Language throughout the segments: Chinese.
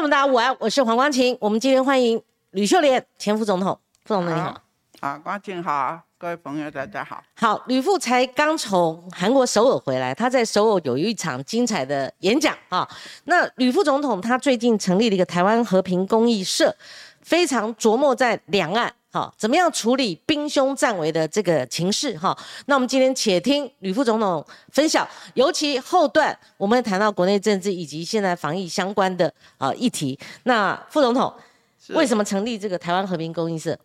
友们，大家午安，我是黄光琴。我们今天欢迎吕秀莲前副总统，副总统你好。好，光琴好，各位朋友大家好。好，吕副才刚从韩国首尔回来，他在首尔有一场精彩的演讲啊。那吕副总统他最近成立了一个台湾和平公益社，非常琢磨在两岸。好，怎么样处理兵凶战危的这个情势？哈，那我们今天且听吕副总统分享，尤其后段我们谈到国内政治以及现在防疫相关的啊议题。那副总统为什么成立这个台湾和平公益社？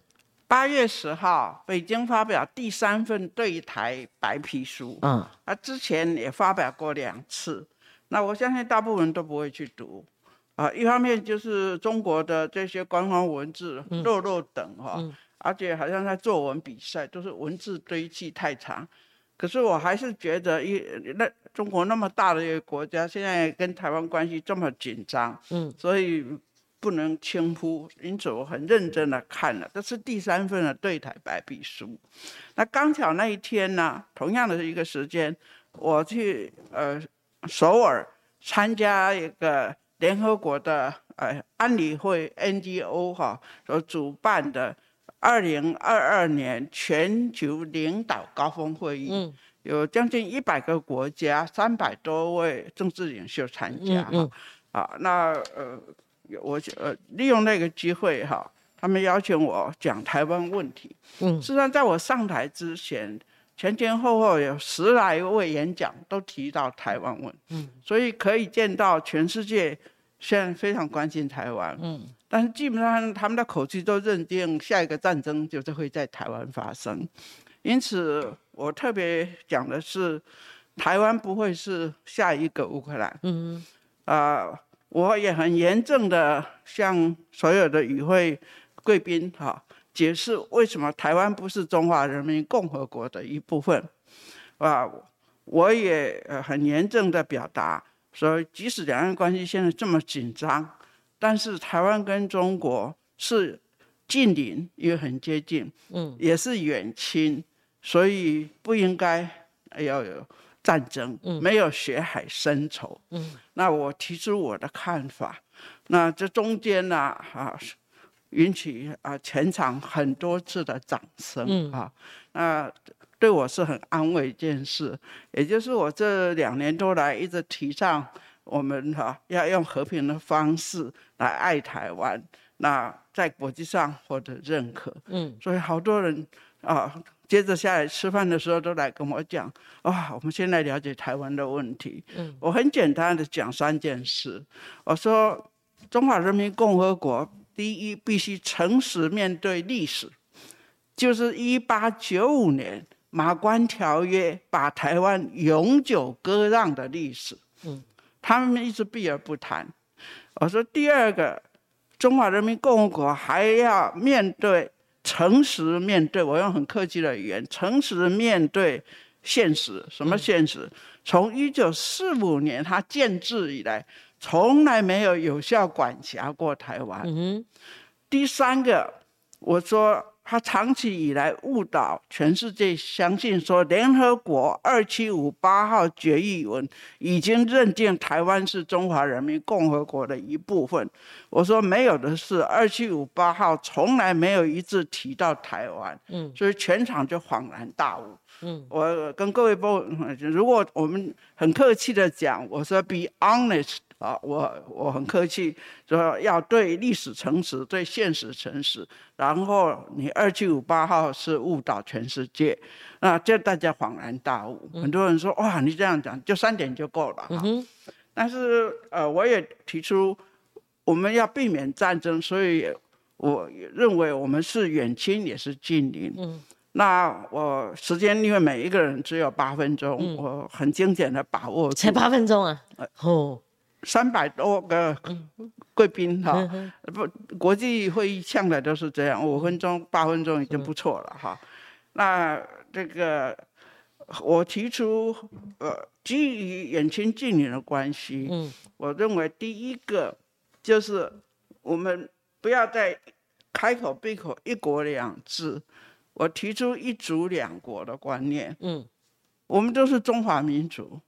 八月十号，北京发表第三份对台白皮书。嗯，啊，之前也发表过两次，那我相信大部分人都不会去读。啊，一方面就是中国的这些官方文字漏漏等哈，而且好像在作文比赛，都是文字堆砌太长。可是我还是觉得，一那中国那么大的一个国家，现在跟台湾关系这么紧张，嗯，所以不能轻忽。因此我很认真的看了，这是第三份的对台白皮书。那刚巧那一天呢，同样的一个时间，我去呃首尔参加一个。联合国的呃安理会 NGO 哈所主办的二零二二年全球领导高峰会议，嗯，有将近一百个国家，三百多位政治领袖参加哈，啊，那呃我呃利用那个机会哈，他们邀请我讲台湾问题，嗯，实际上在我上台之前。前前后后有十来位演讲都提到台湾问，嗯，所以可以见到全世界现在非常关心台湾，嗯，但是基本上他们的口气都认定下一个战争就是会在台湾发生，因此我特别讲的是，台湾不会是下一个乌克兰，嗯，啊，我也很严正的向所有的与会贵宾哈。解释为什么台湾不是中华人民共和国的一部分，啊，我也很严正的表达说，即使两岸关系现在这么紧张，但是台湾跟中国是近邻，也很接近，嗯，也是远亲，所以不应该要有战争，没有血海深仇，嗯，那我提出我的看法，那这中间呢，啊。引起啊全场很多次的掌声啊，那对我是很安慰一件事，也就是我这两年多来一直提倡我们哈要用和平的方式来爱台湾，那在国际上获得认可，嗯，所以好多人啊接着下来吃饭的时候都来跟我讲，哇，我们现在了解台湾的问题，嗯，我很简单的讲三件事，我说中华人民共和国。第一，必须诚实面对历史，就是一八九五年《马关条约》把台湾永久割让的历史。嗯，他们一直避而不谈。我说第二个，中华人民共和国还要面对诚实面对，我用很客气的语言，诚实面对现实。什么现实？从一九四五年它建制以来。从来没有有效管辖过台湾。嗯第三个，我说他长期以来误导全世界，相信说联合国二七五八号决议文已经认定台湾是中华人民共和国的一部分。我说没有的事，二七五八号从来没有一次提到台湾。嗯，所以全场就恍然大悟。嗯，我跟各位不，如果我们很客气的讲，我说 be honest。啊，我我很客气，说要对历史诚实，对现实诚实。然后你二七五八号是误导全世界，那这大家恍然大悟。很多人说哇，你这样讲就三点就够了。嗯但是呃，我也提出我们要避免战争，所以我认为我们是远亲也是近邻。嗯。那我时间因为每一个人只有八分钟，我很精简的把握。才八分钟啊？哦。三百多个贵宾哈，不，国际会议向来都是这样，五分钟、八分钟已经不错了哈。那这个我提出，呃，基于远亲近邻的关系，嗯，我认为第一个就是我们不要再开口闭口一国两制，我提出一族两国的观念，嗯，我们都是中华民族。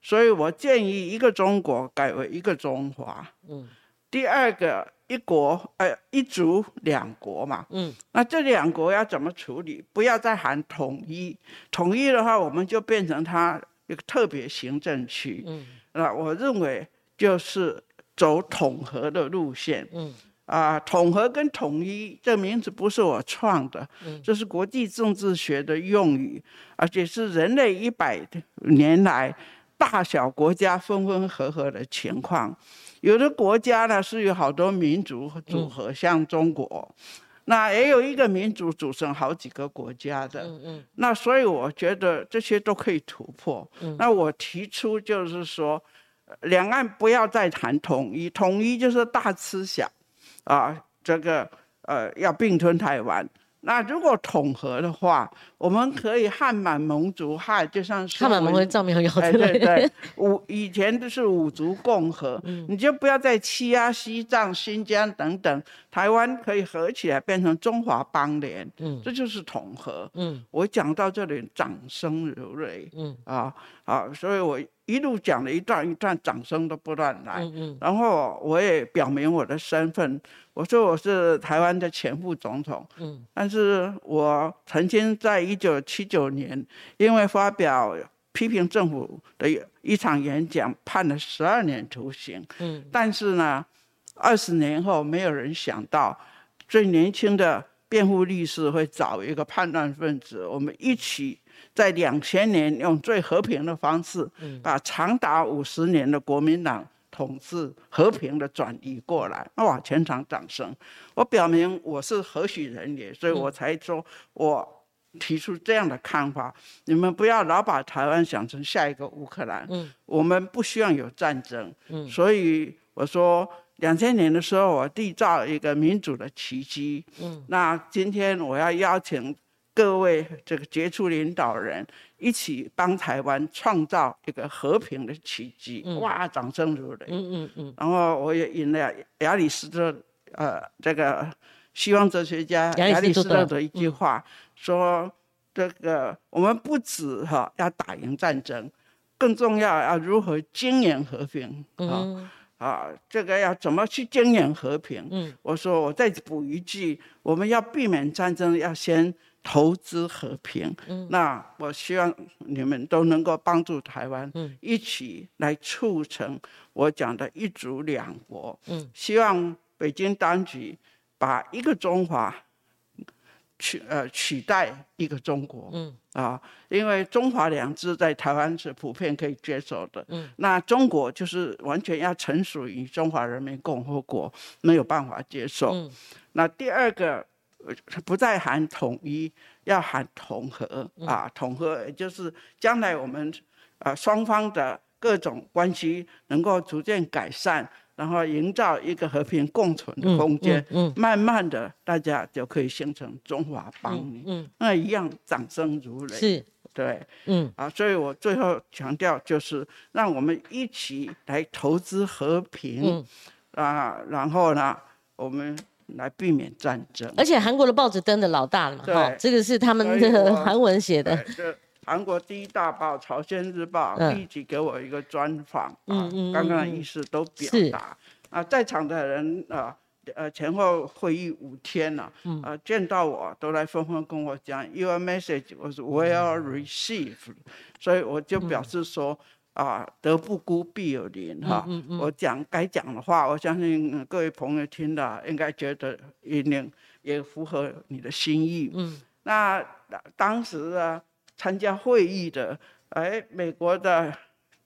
所以我建议一个中国改为一个中华。嗯，第二个一国呃一族两国嘛，嗯，那这两国要怎么处理？不要再喊统一，统一的话，我们就变成它一个特别行政区，嗯，那我认为就是走统合的路线，嗯。啊，统合跟统一这名字不是我创的，这是国际政治学的用语，而且是人类一百年来大小国家分分合合的情况。有的国家呢是有好多民族组合，像中国，那也有一个民族组成好几个国家的。嗯嗯。那所以我觉得这些都可以突破。嗯。那我提出就是说，两岸不要再谈统一，统一就是大吃小。啊，这个呃要并吞台湾。那如果统合的话，我们可以汉满蒙族汉，就像汉满蒙族藏苗有对对对，五以前都是五族共和，你就不要再欺压西藏、新疆等等，台湾可以合起来变成中华邦联，嗯，这就是统合。嗯，我讲到这里，掌声如雷。嗯啊啊，所以我。一路讲了一段一段，掌声都不断来。嗯嗯。然后我也表明我的身份，我说我是台湾的前副总统。嗯。但是我曾经在一九七九年，因为发表批评政府的一场演讲，判了十二年徒刑。嗯。但是呢，二十年后，没有人想到，最年轻的辩护律师会找一个叛乱分子，我们一起。在两千年，用最和平的方式，把长达五十年的国民党统治和平的转移过来。哇，全场掌声！我表明我是何许人也，所以我才说我提出这样的看法。你们不要老把台湾想成下一个乌克兰。嗯，我们不希望有战争。嗯，所以我说两千年的时候，我缔造一个民主的奇迹。嗯，那今天我要邀请。各位这个杰出领导人一起帮台湾创造一个和平的奇迹，哇，掌声如雷。嗯嗯嗯。然后我也引了亚里士多呃这个西方哲学家亚里士多德一句话，说这个我们不止哈要打赢战争，更重要要如何经营和平啊啊，这个要怎么去经营和平？嗯，我说我再补一句，我们要避免战争，要先。投资和平，嗯那我希望你们都能够帮助台湾，一起来促成我讲的一族两国。希望北京当局把一个中华取呃取代一个中国。啊，因为中华两制在台湾是普遍可以接受的。嗯那中国就是完全要臣属于中华人民共和国，没有办法接受。那第二个。不再喊统一，要喊统合啊！统合也就是将来我们啊双方的各种关系能够逐渐改善，然后营造一个和平共存的空间。嗯，慢慢的大家就可以形成中华邦联。嗯，那一样掌声如雷。是，对，嗯啊，所以我最后强调就是让我们一起来投资和平。啊，然后呢，我们。来避免战争，而且韩国的报纸登的老大了嘛，哈，这个是他们的韩文写的。韩国第一大报《朝鲜日报》立即给我一个专访，啊，刚刚的意思都表达。啊，在场的人啊，呃，前后会议五天了，啊，见到我都来纷纷跟我讲，Your message was well received，所以我就表示说。啊，德不孤，必有邻哈。我讲该讲的话，我相信各位朋友听了应该觉得一定也符合你的心意。嗯，那当时啊，参加会议的，哎，美国的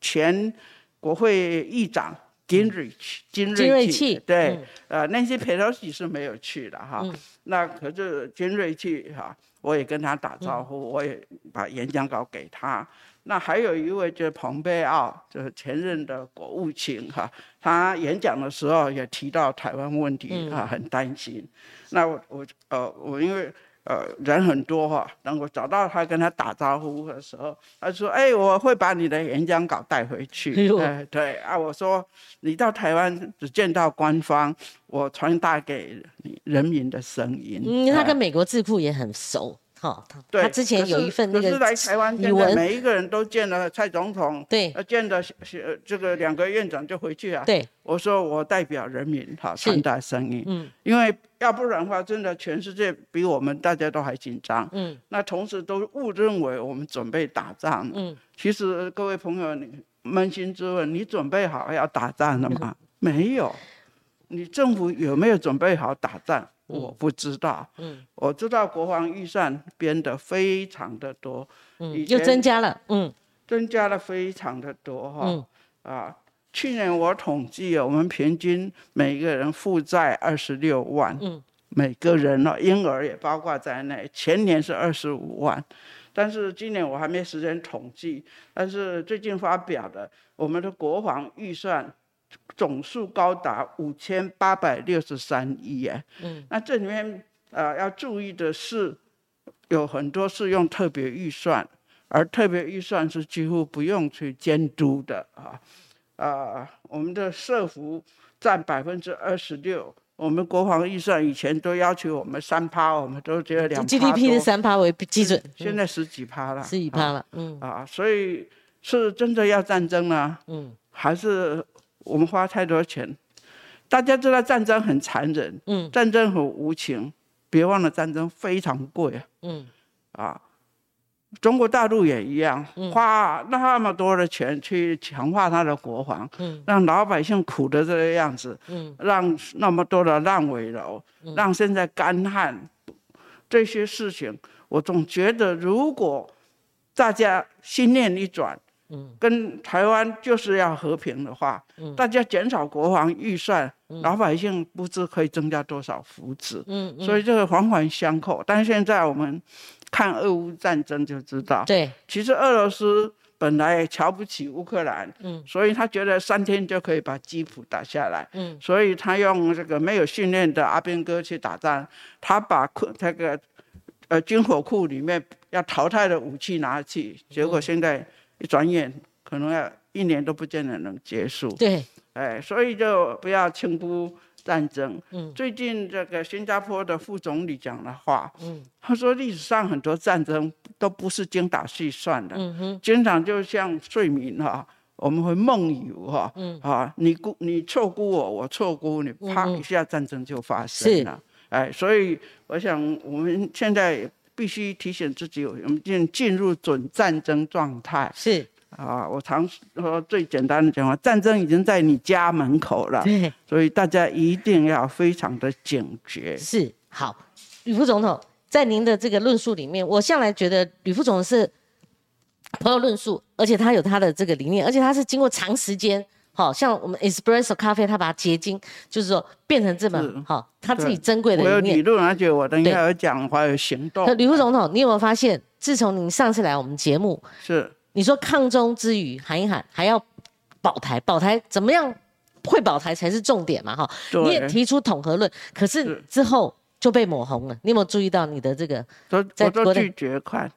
前国会议长金瑞金瑞气，对，呃，那些佩洛西是没有去的哈。那可是金瑞气哈，我也跟他打招呼，我也把演讲稿给他。那还有一位就是蓬佩奥，就是前任的国务卿哈，他演讲的时候也提到台湾问题啊，很担心。那我我呃我因为呃人很多哈，等我找到他跟他打招呼的时候，他说：“哎，我会把你的演讲稿带回去。”哎，对啊，我说你到台湾只见到官方，我传达给人民的声音。嗯，他跟美国智库也很熟。哈，他之前有一份那个来台湾，现在每一个人都见了蔡总统，对，见了这个两个院长就回去啊。对，我说我代表人民哈传达声音，嗯，因为要不然的话，真的全世界比我们大家都还紧张，嗯，那同时都误认为我们准备打仗，嗯，其实各位朋友，你扪心自问，你准备好要打仗了吗？没有，你政府有没有准备好打仗？我不知道，嗯，我知道国防预算编的非常的多，嗯，又增加了，嗯，增加了非常的多哈，嗯，啊，去年我统计我们平均每个人负债二十六万，嗯，每个人呢，婴儿也包括在内，前年是二十五万，但是今年我还没时间统计，但是最近发表的我们的国防预算。总数高达五千八百六十三亿元。嗯，那这里面呃要注意的是，有很多是用特别预算，而特别预算是几乎不用去监督的啊。啊，我们的社服占百分之二十六，我们国防预算以前都要求我们三趴，我们都觉得两 GDP 的三趴为基准，现在十几趴了，十几趴了，嗯啊，所以是真的要战争呢？嗯，还是？我们花太多钱，大家知道战争很残忍，嗯，战争很无情，别忘了战争非常贵，嗯，啊，中国大陆也一样，花那么多的钱去强化他的国防，嗯，让老百姓苦的这个样子，嗯，让那么多的烂尾楼，让现在干旱，这些事情，我总觉得如果大家心念一转。跟台湾就是要和平的话，大家减少国防预算，老百姓不知可以增加多少福祉。嗯，所以这个环环相扣。但现在我们看俄乌战争就知道，对，其实俄罗斯本来也瞧不起乌克兰，嗯，所以他觉得三天就可以把基辅打下来，嗯，所以他用这个没有训练的阿兵哥去打仗，他把库那个呃军火库里面要淘汰的武器拿去，结果现在。一转眼，可能要一年都不见得能结束。对，哎，所以就不要轻忽战争。嗯，最近这个新加坡的副总理讲的话，嗯，他说历史上很多战争都不是精打细算的，嗯哼，经常就像睡眠哈，我们会梦游哈，嗯，啊，你估你错估我，我错估你，啪一下战争就发生了。哎，所以我想我们现在。必须提醒自己，我们进进入准战争状态。是啊，我常说最简单的讲话，战争已经在你家门口了。对，所以大家一定要非常的警觉。是好，吕副总统在您的这个论述里面，我向来觉得吕副总是朋友论述，而且他有他的这个理念，而且他是经过长时间。好像我们 espresso 咖啡，它把它结晶，就是说变成这么好，他自己珍贵的我有理论，而且我等一下有讲话有行动。吕副总统，你有没有发现，自从您上次来我们节目，是你说抗中之余喊一喊，还要保台，保台怎么样？会保台才是重点嘛，哈。你也提出统合论，可是之后就被抹红了。你有没有注意到你的这个？都我都拒绝看，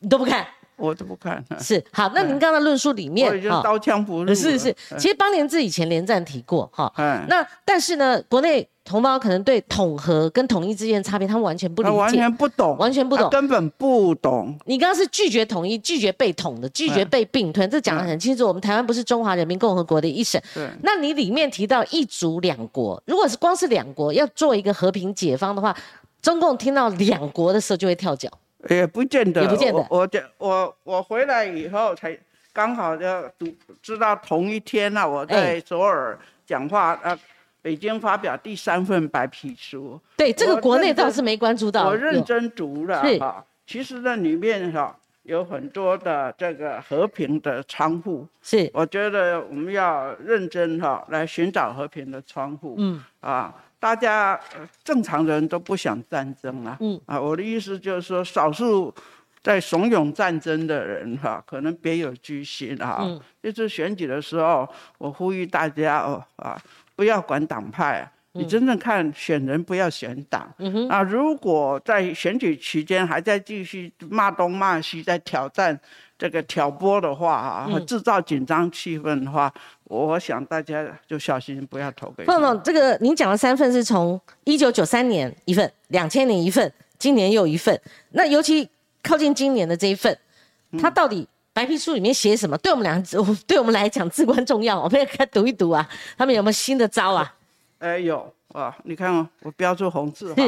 你都不看。我都不看，是好。那您刚刚论述里面，我已经刀枪不入。是是，其实邦联自以前连战提过哈。嗯。那但是呢，国内同胞可能对统合跟统一之间的差别，他们完全不理解，完全不懂，完全不懂，根本不懂。你刚刚是拒绝统一，拒绝被统的，拒绝被并吞，这讲得很清楚。我们台湾不是中华人民共和国的一省。对。那你里面提到一族两国，如果是光是两国要做一个和平解放的话，中共听到两国的时候就会跳脚。也不见得，也不见得。我我我我回来以后才刚好就读知道同一天呢，我在首尔讲话，呃，北京发表第三份白皮书。对，这个国内倒是没关注到。我认真读了哈，其实那里面哈有很多的这个和平的窗户。是，我觉得我们要认真哈来寻找和平的窗户。嗯啊。大家正常人都不想战争啊，嗯啊，我的意思就是说，少数在怂恿战争的人哈，可能别有居心哈。这次选举的时候，我呼吁大家哦啊，不要管党派，你真正看选人，不要选党。啊，如果在选举期间还在继续骂东骂西，在挑战。这个挑拨的话啊，制造紧张气氛的话，我想大家就小心不要投给。凤凤，这个您讲的三份是从一九九三年一份，两千年一份，今年又一份。那尤其靠近今年的这一份，它到底白皮书里面写什么？对我们两，对我们来讲至关重要。我们要看读一读啊，他们有没有新的招啊？哎，有啊，你看我标注红字哈。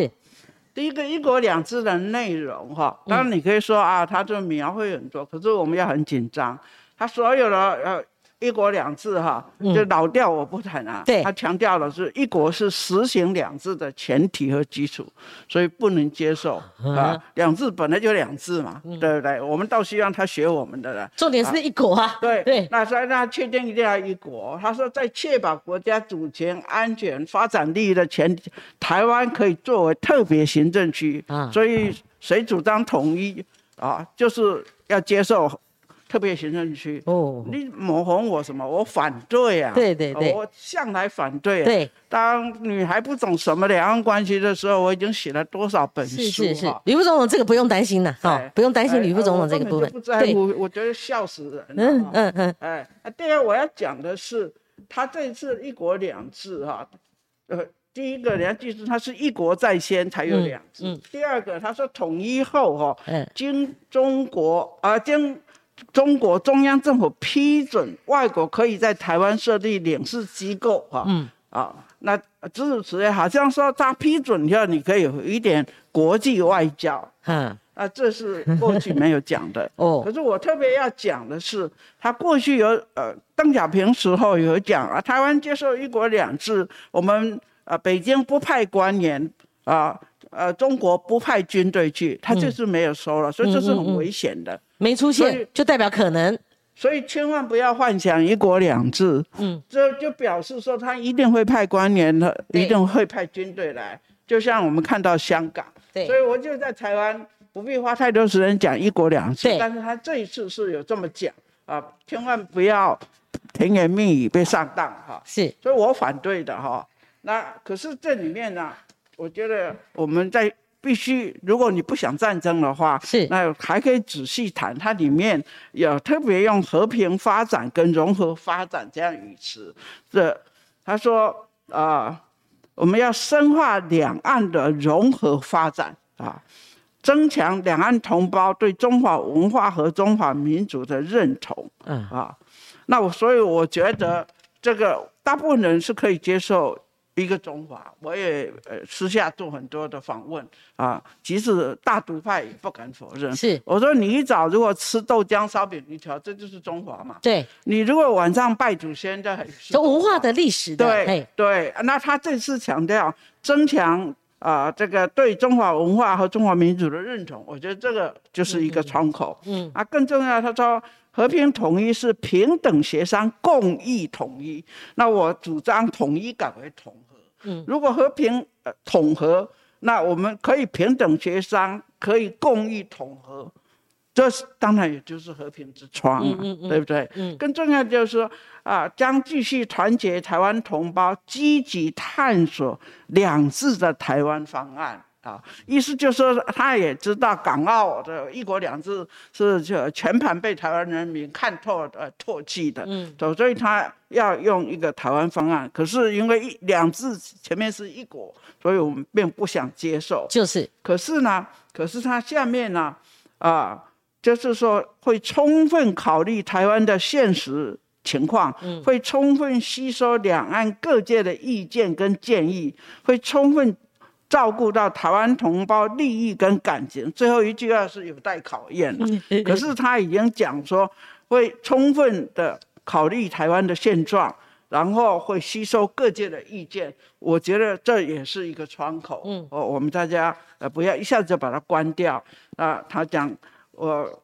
第一个“一国两制”的内容哈，当然你可以说啊，它就描绘很多，可是我们要很紧张，它所有的呃。一国两制，哈，就老调我不谈啊。对，他强调的是一国是实行两制的前提和基础，所以不能接受啊。两制本来就两制嘛，对不对？我们倒希望他学我们的了。重点是一国啊。对对，那所以那确定一定要一国。他说，在确保国家主权、安全、发展利益的前提，台湾可以作为特别行政区啊。所以谁主张统一啊，就是要接受。特别行政区哦，你抹红我什么？我反对啊！对对对，我向来反对。对，当你还不懂什么两岸关系的时候，我已经写了多少本书。是是是，吕副总统这个不用担心了，哈，不用担心吕副总统这个部分。不在乎，我觉得笑死人。嗯嗯嗯。哎，第二我要讲的是，他这次一国两制哈，呃，第一个你要记住，他是一国在先才有两制。嗯。第二个他说统一后哈，经中国啊经。中国中央政府批准外国可以在台湾设立领事机构，哈，嗯，啊，那诸如此类，好像说他批准以后，你可以有一点国际外交，嗯，啊，这是过去没有讲的，哦，可是我特别要讲的是，他过去有，呃，邓小平时候有讲啊，台湾接受一国两制，我们呃北京不派官员，啊。呃，中国不派军队去，他就是没有收了，所以这是很危险的。没出现就代表可能，所以千万不要幻想一国两制。嗯，这就表示说他一定会派官员的，一定会派军队来。就像我们看到香港，对，所以我就在台湾不必花太多时间讲一国两制。但是他这一次是有这么讲啊，千万不要甜言蜜语被上当哈。是，所以我反对的哈。那可是这里面呢？我觉得我们在必须，如果你不想战争的话，是那还可以仔细谈。它里面有特别用和平发展跟融合发展这样语词。这他说啊，我们要深化两岸的融合发展啊，增强两岸同胞对中华文化和中华民族的认同。嗯啊，那我所以我觉得这个大部分人是可以接受。一个中华，我也呃私下做很多的访问啊，即使大独派也不敢否认。是，我说你一早如果吃豆浆烧饼一条，这就是中华嘛。对，你如果晚上拜祖先，这很是文化的历史的。对对，那他这次强调增强啊这个对中华文化和中华民族的认同，我觉得这个就是一个窗口。嗯，啊，更重要，他说。和平统一是平等协商共益统一，那我主张统一改为统合。嗯，如果和平呃统合，那我们可以平等协商，可以共议统合，这是当然也就是和平之窗嘛，对不对？嗯，更重要就是说啊，将继续团结台湾同胞，积极探索两制的台湾方案。啊，意思就是说，他也知道港澳的一国两制是就全盘被台湾人民看透、的唾弃的，嗯，所以他要用一个台湾方案。可是因为一两制前面是一国，所以我们并不想接受。就是，可是呢，可是他下面呢，啊，就是说会充分考虑台湾的现实情况，嗯，会充分吸收两岸各界的意见跟建议，会充分。照顾到台湾同胞利益跟感情，最后一句话是有待考验的。可是他已经讲说会充分的考虑台湾的现状，然后会吸收各界的意见。我觉得这也是一个窗口。嗯，哦，我们大家呃不要一下子就把它关掉。啊，他讲我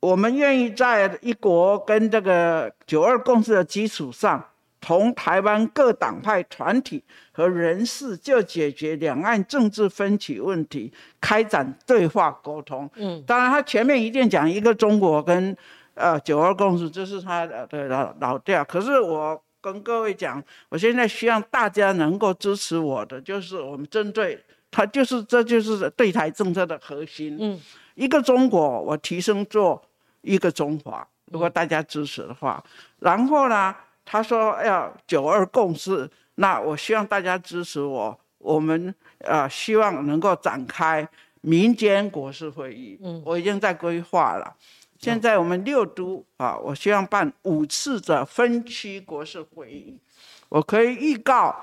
我们愿意在一国跟这个九二共识的基础上。同台湾各党派团体和人士就解决两岸政治分歧问题开展对话沟通。嗯，当然他前面一定讲一个中国跟呃九二共识，这是他的老老调。可是我跟各位讲，我现在希望大家能够支持我的，就是我们针对他，就是这就是对台政策的核心。嗯，一个中国，我提升做一个中华。如果大家支持的话，然后呢？他说要九二共识，那我希望大家支持我我们呃希望能够展开民间国事会议，嗯，我已经在规划了。现在我们六都啊，我希望办五次的分区国事会议。我可以预告，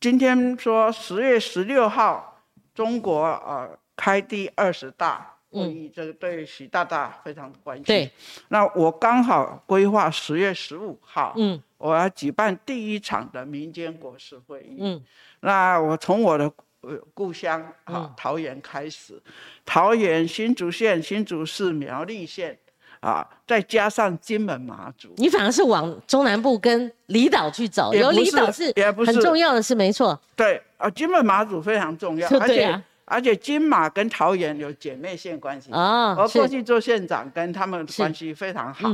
今天说十月十六号，中国呃开第二十大会议，这个对习大大非常关心。对，那我刚好规划十月十五号，嗯，我要举办第一场的民间国事会议。嗯，那我从我的故乡啊桃园开始，桃园新竹县、新竹市、苗栗县。啊，再加上金门马祖，你反而是往中南部跟离岛去走，有离岛是很重要的是没错。对啊，金门马祖非常重要，而且而且金马跟桃园有姐妹县关系啊。我过去做县长，跟他们关系非常好。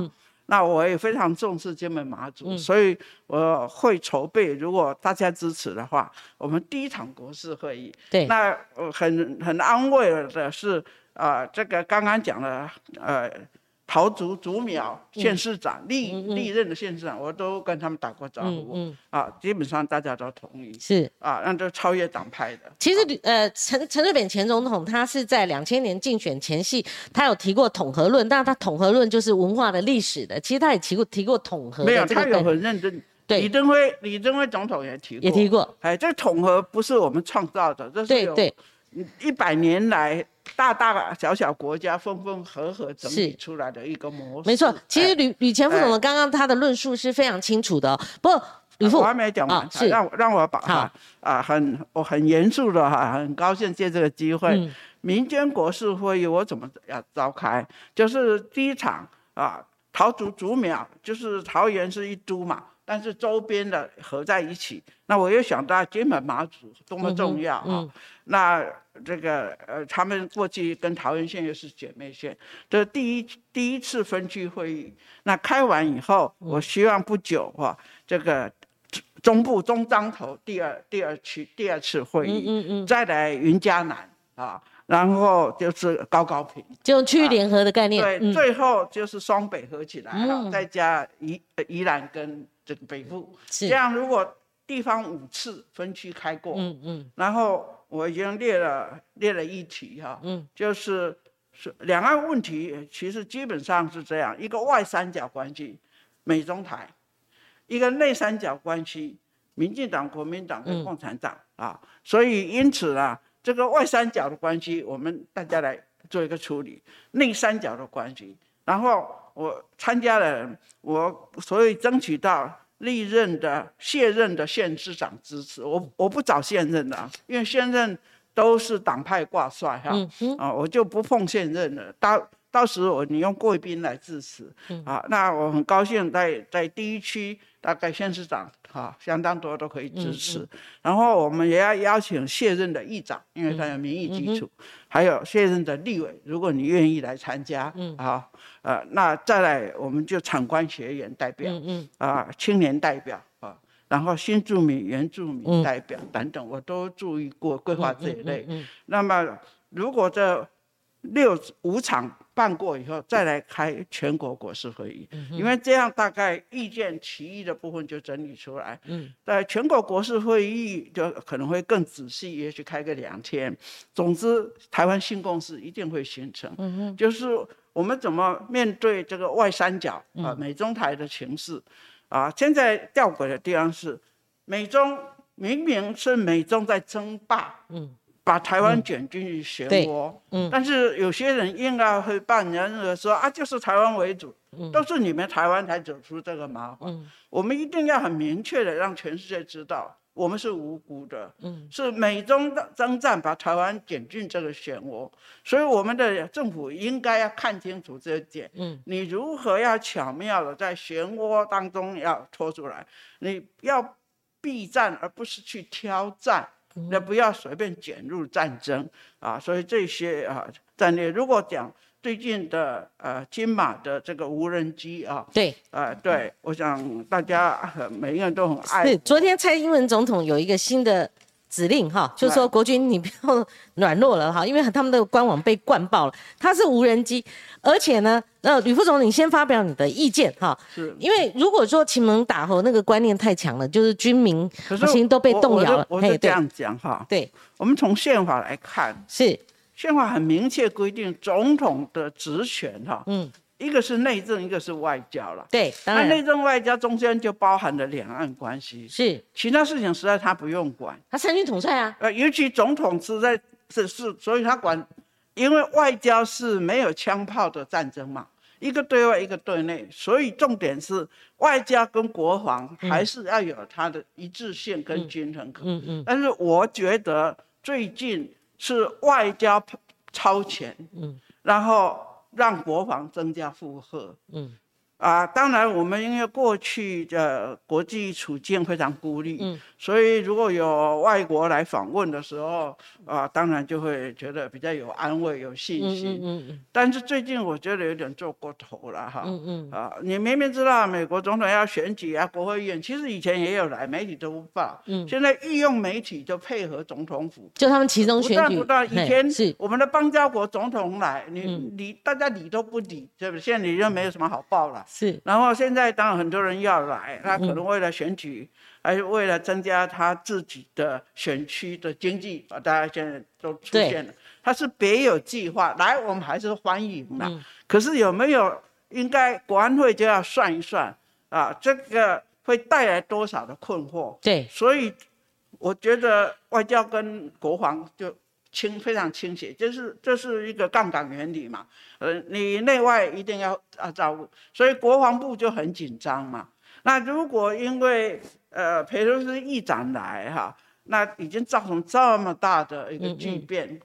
那我也非常重视金门马祖，所以我会筹备。如果大家支持的话，我们第一场国事会议。对，那很很安慰的是，啊，这个刚刚讲的，呃。桃竹竹苗县市长历历任的县市长，我都跟他们打过招呼，啊，基本上大家都同意，是啊，那都超越党派的。其实，呃，陈陈水扁前总统他是在两千年竞选前夕，他有提过统合论，但是他统合论就是文化的历史的，其实他也提过提过统合。没有，他有很认真。对，李登辉李登辉总统也提过，也提过。哎，这统合不是我们创造的，这是有一百年来。大大小小国家分分合合整理出来的一个模式，没错。其实吕吕前副总的刚刚他的论述是非常清楚的。不过吕副我还没讲完，让让我把哈啊很我很严肃的哈，很高兴借这个机会，民间国事会议我怎么要召开？就是第一场啊，桃竹竹苗，就是桃园是一都嘛。但是周边的合在一起，那我又想到金门马祖多么重要啊！那这个呃，他们过去跟桃园县又是姐妹县，这第一第一次分区会议，那开完以后，我希望不久哈，这个中部中彰头第二第二区第二次会议，再来云嘉南啊，然后就是高高平，就区域联合的概念，对，最后就是双北合起来哈，再加宜宜兰跟。这个北部这样，如果地方五次分区开过，嗯嗯，然后我已经列了列了一题哈，嗯，就是是两岸问题，其实基本上是这样一个外三角关系，美中台，一个内三角关系，民进党、国民党跟共产党啊，所以因此啊，这个外三角的关系，我们大家来做一个处理，内三角的关系，然后。我参加了，我所以争取到历任的卸任的县市长支持。我我不找现任的，因为现任都是党派挂帅哈，啊，我就不碰现任了。到到时我你用贵宾来支持，啊，那我很高兴在在第一区大概县市长哈相当多都可以支持。然后我们也要邀请卸任的议长，因为他有民意基础，还有卸任的立委，如果你愿意来参加，啊。呃，那再来，我们就产官学员代表，嗯嗯，啊，青年代表啊，然后新住民、原住民代表等等，我都注意过规划这一类。那么，如果这六五场办过以后，再来开全国国事会议，因为这样大概意见其一的部分就整理出来。嗯，在全国国事会议就可能会更仔细，也许开个两天。总之，台湾新共识一定会形成。嗯就是。我们怎么面对这个外三角啊？美中台的情势啊？现在吊诡的地方是，美中明明是美中在争霸，嗯，把台湾卷进去漩涡，嗯，但是有些人硬要会扮人说啊，就是台湾为主，都是你们台湾才走出这个麻烦，我们一定要很明确的让全世界知道。我们是无辜的，嗯，是美中的征战把台湾卷进这个漩涡，所以我们的政府应该要看清楚这一点，嗯，你如何要巧妙的在漩涡当中要拖出来，你要避战而不是去挑战，那不要随便卷入战争啊，所以这些啊战略，如果讲。最近的呃金马的这个无人机啊，对，呃对，我想大家每一个人都很爱。昨天蔡英文总统有一个新的指令哈，就是说国军你不要软弱了哈，因为他们的官网被灌爆了。它是无人机，而且呢，呃，吕副总，你先发表你的意见哈。是。因为如果说秦蒙打吼那个观念太强了，就是军民心都被动摇了。我是这样讲哈。对。我们从宪法来看，是宪法很明确规定总统的职权哈。嗯。一个是内政，一个是外交了。对，那内政外交中间就包含了两岸关系。是，其他事情实在他不用管。他三军统帅啊。呃，尤其总统是在是是，所以他管，因为外交是没有枪炮的战争嘛，一个对外，一个对内，所以重点是外交跟国防还是要有它的一致性跟均衡。嗯嗯。但是我觉得最近是外交超前。嗯。然后。让国防增加负荷。嗯。啊，当然，我们因为过去的国际处境非常孤立，嗯，所以如果有外国来访问的时候，啊，当然就会觉得比较有安慰、有信心。嗯嗯嗯。但是最近我觉得有点做过头了哈。嗯嗯。啊，你明明知道美国总统要选举啊，国会议员其实以前也有来，媒体都不报。嗯。现在御用媒体就配合总统府，就他们其中选举。不断不断，以前是我们的邦交国总统来，你理大家理都不理，对不对？现在你就没有什么好报了。是，然后现在当然很多人要来，他可能为了选举，还是为了增加他自己的选区的经济啊，大家现在都出现了。他是别有计划来，我们还是欢迎的。可是有没有应该国安会就要算一算啊，这个会带来多少的困惑？对，所以我觉得外交跟国防就。清非常倾斜，就是这是一个杠杆原理嘛，呃，你内外一定要啊照顾，所以国防部就很紧张嘛。那如果因为呃裴洛西议长来哈，那已经造成这么大的一个巨变，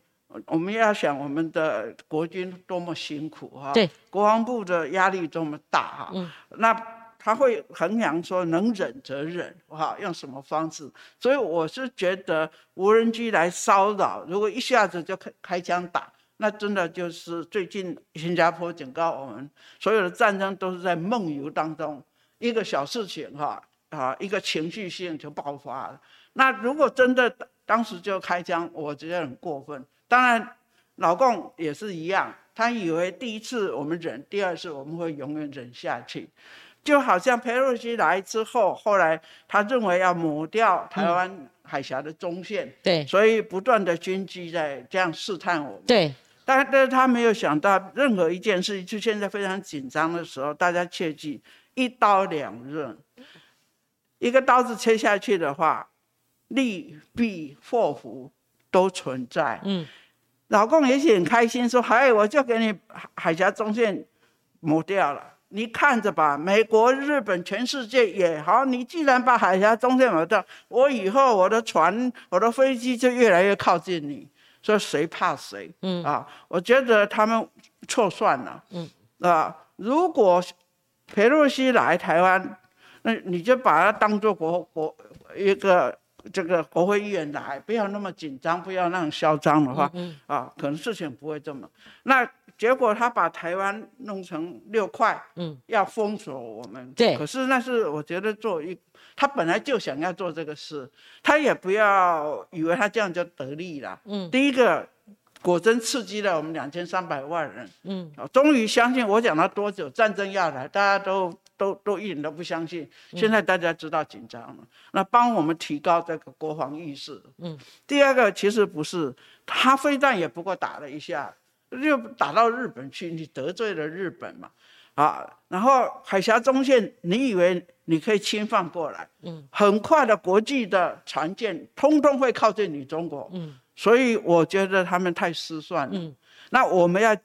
我们要想我们的国军多么辛苦哈，对，国防部的压力多么大哈，那。他会衡量说能忍则忍，哈，用什么方式？所以我是觉得无人机来骚扰，如果一下子就开开枪打，那真的就是最近新加坡警告我们，所有的战争都是在梦游当中，一个小事情哈啊，一个情绪性就爆发了。那如果真的当时就开枪，我觉得很过分。当然，老共也是一样，他以为第一次我们忍，第二次我们会永远忍下去。就好像佩洛西来之后，后来他认为要抹掉台湾海峡的中线，对，所以不断的军机在这样试探我们，对。但但是他没有想到任何一件事情，就现在非常紧张的时候，大家切记一刀两刃，一个刀子切下去的话，利弊祸福都存在。嗯，老公也许很开心，说：“嗨，我就给你海峡中线抹掉了。”你看着吧，美国、日本、全世界也好。你既然把海峡中间抹掉，我以后我的船、我的飞机就越来越靠近你。说谁怕谁？嗯啊，我觉得他们错算了。嗯啊，如果佩洛西来台湾，那你就把他当做国国一个这个国会议员来，不要那么紧张，不要那样嚣张的话，啊，可能事情不会这么那。结果他把台湾弄成六块，嗯，要封锁我们。对，可是那是我觉得做一，他本来就想要做这个事，他也不要以为他这样就得利了。嗯，第一个果真刺激了我们两千三百万人。嗯，终于相信我讲了多久战争要来，大家都都都一点都不相信。现在大家知道紧张了，那帮我们提高这个国防意识。嗯，第二个其实不是，他非但也不过打了一下。就打到日本去，你得罪了日本嘛，啊，然后海峡中线，你以为你可以侵犯过来？嗯，很快的国际的船舰通通会靠近你中国，嗯，所以我觉得他们太失算了。嗯，那我们要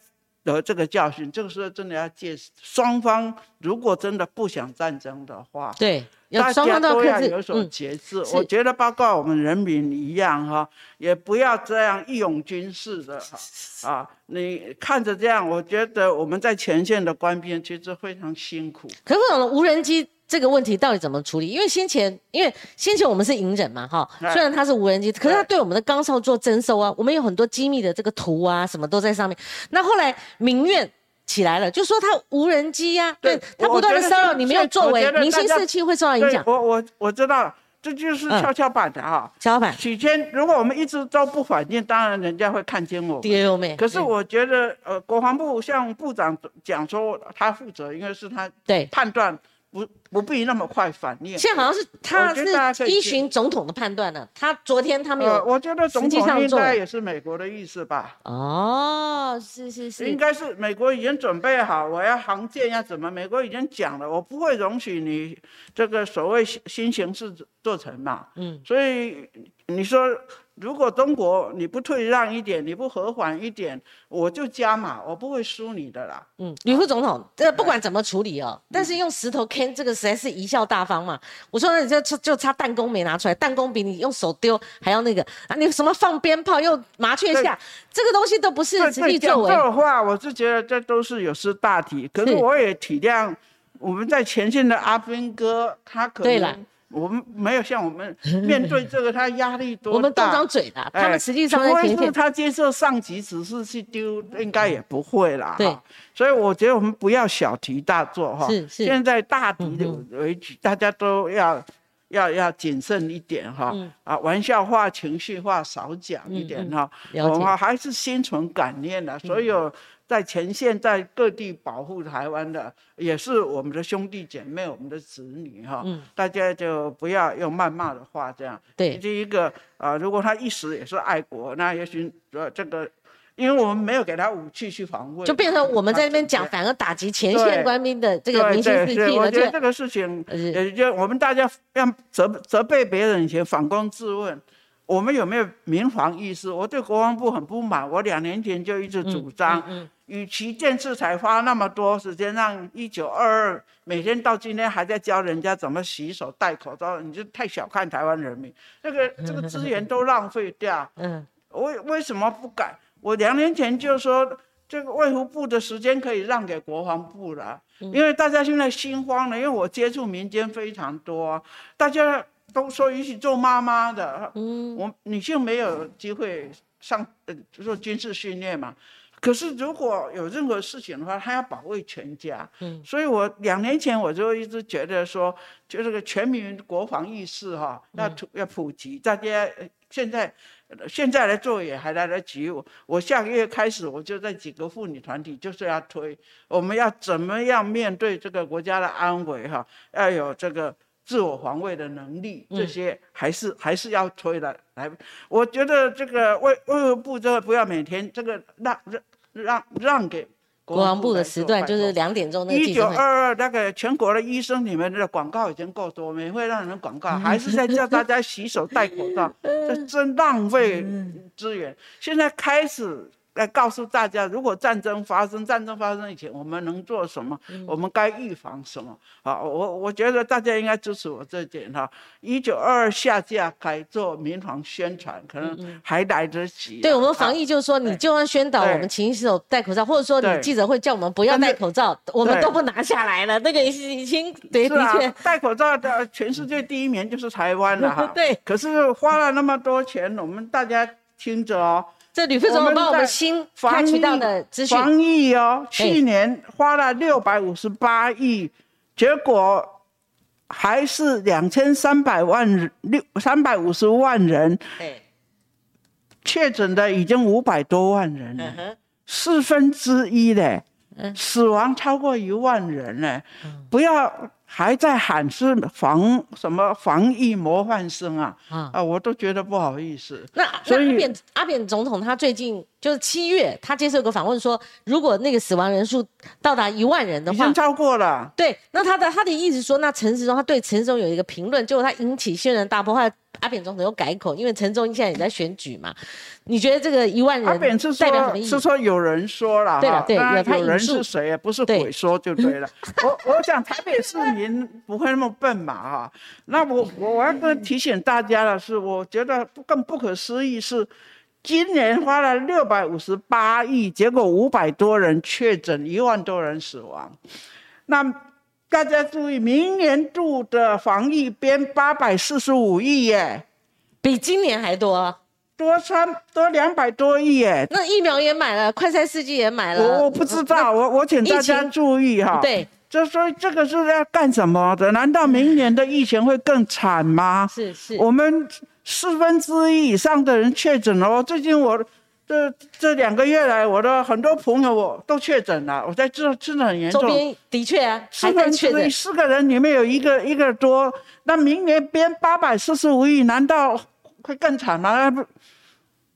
得这个教训，这个时候真的要借双方，如果真的不想战争的话，对。大家都要有所节制，我觉得包括我们人民一样哈，也不要这样义勇军式的哈啊。你看着这样，我觉得我们在前线的官兵其实非常辛苦。可是我们无人机这个问题到底怎么处理？因为先前，因为先前我们是隐忍嘛哈，虽然它是无人机，可是它对我们的钢哨做征收啊，我们有很多机密的这个图啊，什么都在上面。那后来民怨。起来了，就说他无人机呀，对他不断的骚扰，你没有作为，明星士气会受到影响。我我我知道，这就是跷跷板的啊。跷跷板。许谦，如果我们一直都不反应，当然人家会看见我。丢妹。可是我觉得，呃，国防部向部长讲说，他负责，应该是他对判断。不不必那么快反应。现在好像是他是依循总统的判断呢。他昨天他们有，我觉得总统应该也是美国的意思吧。哦，是是是，应该是美国已经准备好，我要航舰要怎么？美国已经讲了，我不会容许你这个所谓新新形式做成嘛。嗯，所以你说。如果中国你不退让一点，你不和缓一点，我就加码，我不会输你的啦。嗯，吕副总统，这不管怎么处理哦，但是用石头坑这个实在是贻笑大方嘛。我说那你就就差弹弓没拿出来，弹弓比你用手丢还要那个啊！你什么放鞭炮又麻雀下，这个东西都不是实际作为。这话我是觉得这都是有失大体，可是我也体谅我们在前线的阿兵哥，他可能。我们没有像我们面对这个，他压力多大？我们动张嘴的，他们实际上在前线。他接受上级指示去丢，应该也不会啦。对，所以我觉得我们不要小题大做哈。是是。现在大敌为举，大家都要要要谨慎一点哈。啊，玩笑话、情绪化少讲一点哈。我们还是心存感念的，所有。在前线，在各地保护台湾的，也是我们的兄弟姐妹，我们的子女哈。嗯。大家就不要用谩骂的话这样。对。第一个啊，如果他一时也是爱国，那也许呃这个，因为我们没有给他武器去防卫，就变成我们在那边讲，反而打击前线官兵的这个民心士气了。我觉得这个事情，也就我们大家要责责备别人以前，反躬自问。我们有没有民防意识？我对国防部很不满。我两年前就一直主张，与其建制才花那么多时间，让一九二二每天到今天还在教人家怎么洗手、戴口罩，你就太小看台湾人民。那个 这个资源都浪费掉。嗯，为为什么不改？我两年前就说，这个卫福部的时间可以让给国防部了，因为大家现在心慌了。因为我接触民间非常多，大家。都说允许做妈妈的，嗯，我女性没有机会上呃做军事训练嘛。可是如果有任何事情的话，他要保卫全家，嗯，所以我两年前我就一直觉得说，就这个全民国防意识哈，要普要普及，大家现在现在来做也还来得及。我我下个月开始我就在几个妇女团体就是要推，我们要怎么样面对这个国家的安危哈，要有这个。自我防卫的能力，这些还是还是要推的来。我觉得这个卫卫生部这个不要每天这个让让让让给国防部的时段，就是两点钟那一九二二那个全国的医生，你们的广告已经够多，免费让人广告，还是在叫大家洗手戴口罩，这真浪费资源。现在开始。来告诉大家，如果战争发生，战争发生以前，我们能做什么？我们该预防什么？好，我我觉得大家应该支持我这点哈。一九二二下架改做民防宣传，可能还来得及。对我们防疫就是说，你就算宣导我们勤洗手、戴口罩，或者说你记者会叫我们不要戴口罩，我们都不拿下来了。那个已经对，的确戴口罩的全世界第一名就是台湾了哈。对，可是花了那么多钱，我们大家听着哦。这吕副总帮我们新发渠道的资讯。防疫哦，去年花了六百五十八亿，结果还是两千三百万六三百五十万人，确诊的已经五百多万人了，四分之一嘞，死亡超过一万人呢，不要。还在喊是防什么防疫模范生啊？啊，我都觉得不好意思。那所以阿扁阿扁总统他最近就是七月，他接受个访问说，如果那个死亡人数到达一万人的话，已经超过了。对，那他的他的意思说，那陈时中他对陈时中有一个评论，结果他引起轩然大波，后来阿扁总统又改口，因为陈忠现在也在选举嘛。你觉得这个一万人代表什么意思？是说有人说了，对了，对，有人是谁？不是鬼说就对了。我我想台北市民不会那么笨嘛，哈。那我我我要跟提醒大家的是，我觉得更不可思议是，今年花了六百五十八亿，结果五百多人确诊，一万多人死亡。那大家注意，明年度的防疫编八百四十五亿耶，比今年还多。多三多两百多亿耶，那疫苗也买了，快餐试剂也买了。我我不知道，我我请大家注意哈。对，就所以这个是要干什么的？难道明年的疫情会更惨吗？是是，我们四分之一以上的人确诊了。最近我这这两个月来，我的很多朋友我都确诊了，我在这真的很严重。周边的确啊，四分之一四个人里面有一个一个多，那明年编八百四十五亿，难道会更惨吗？不，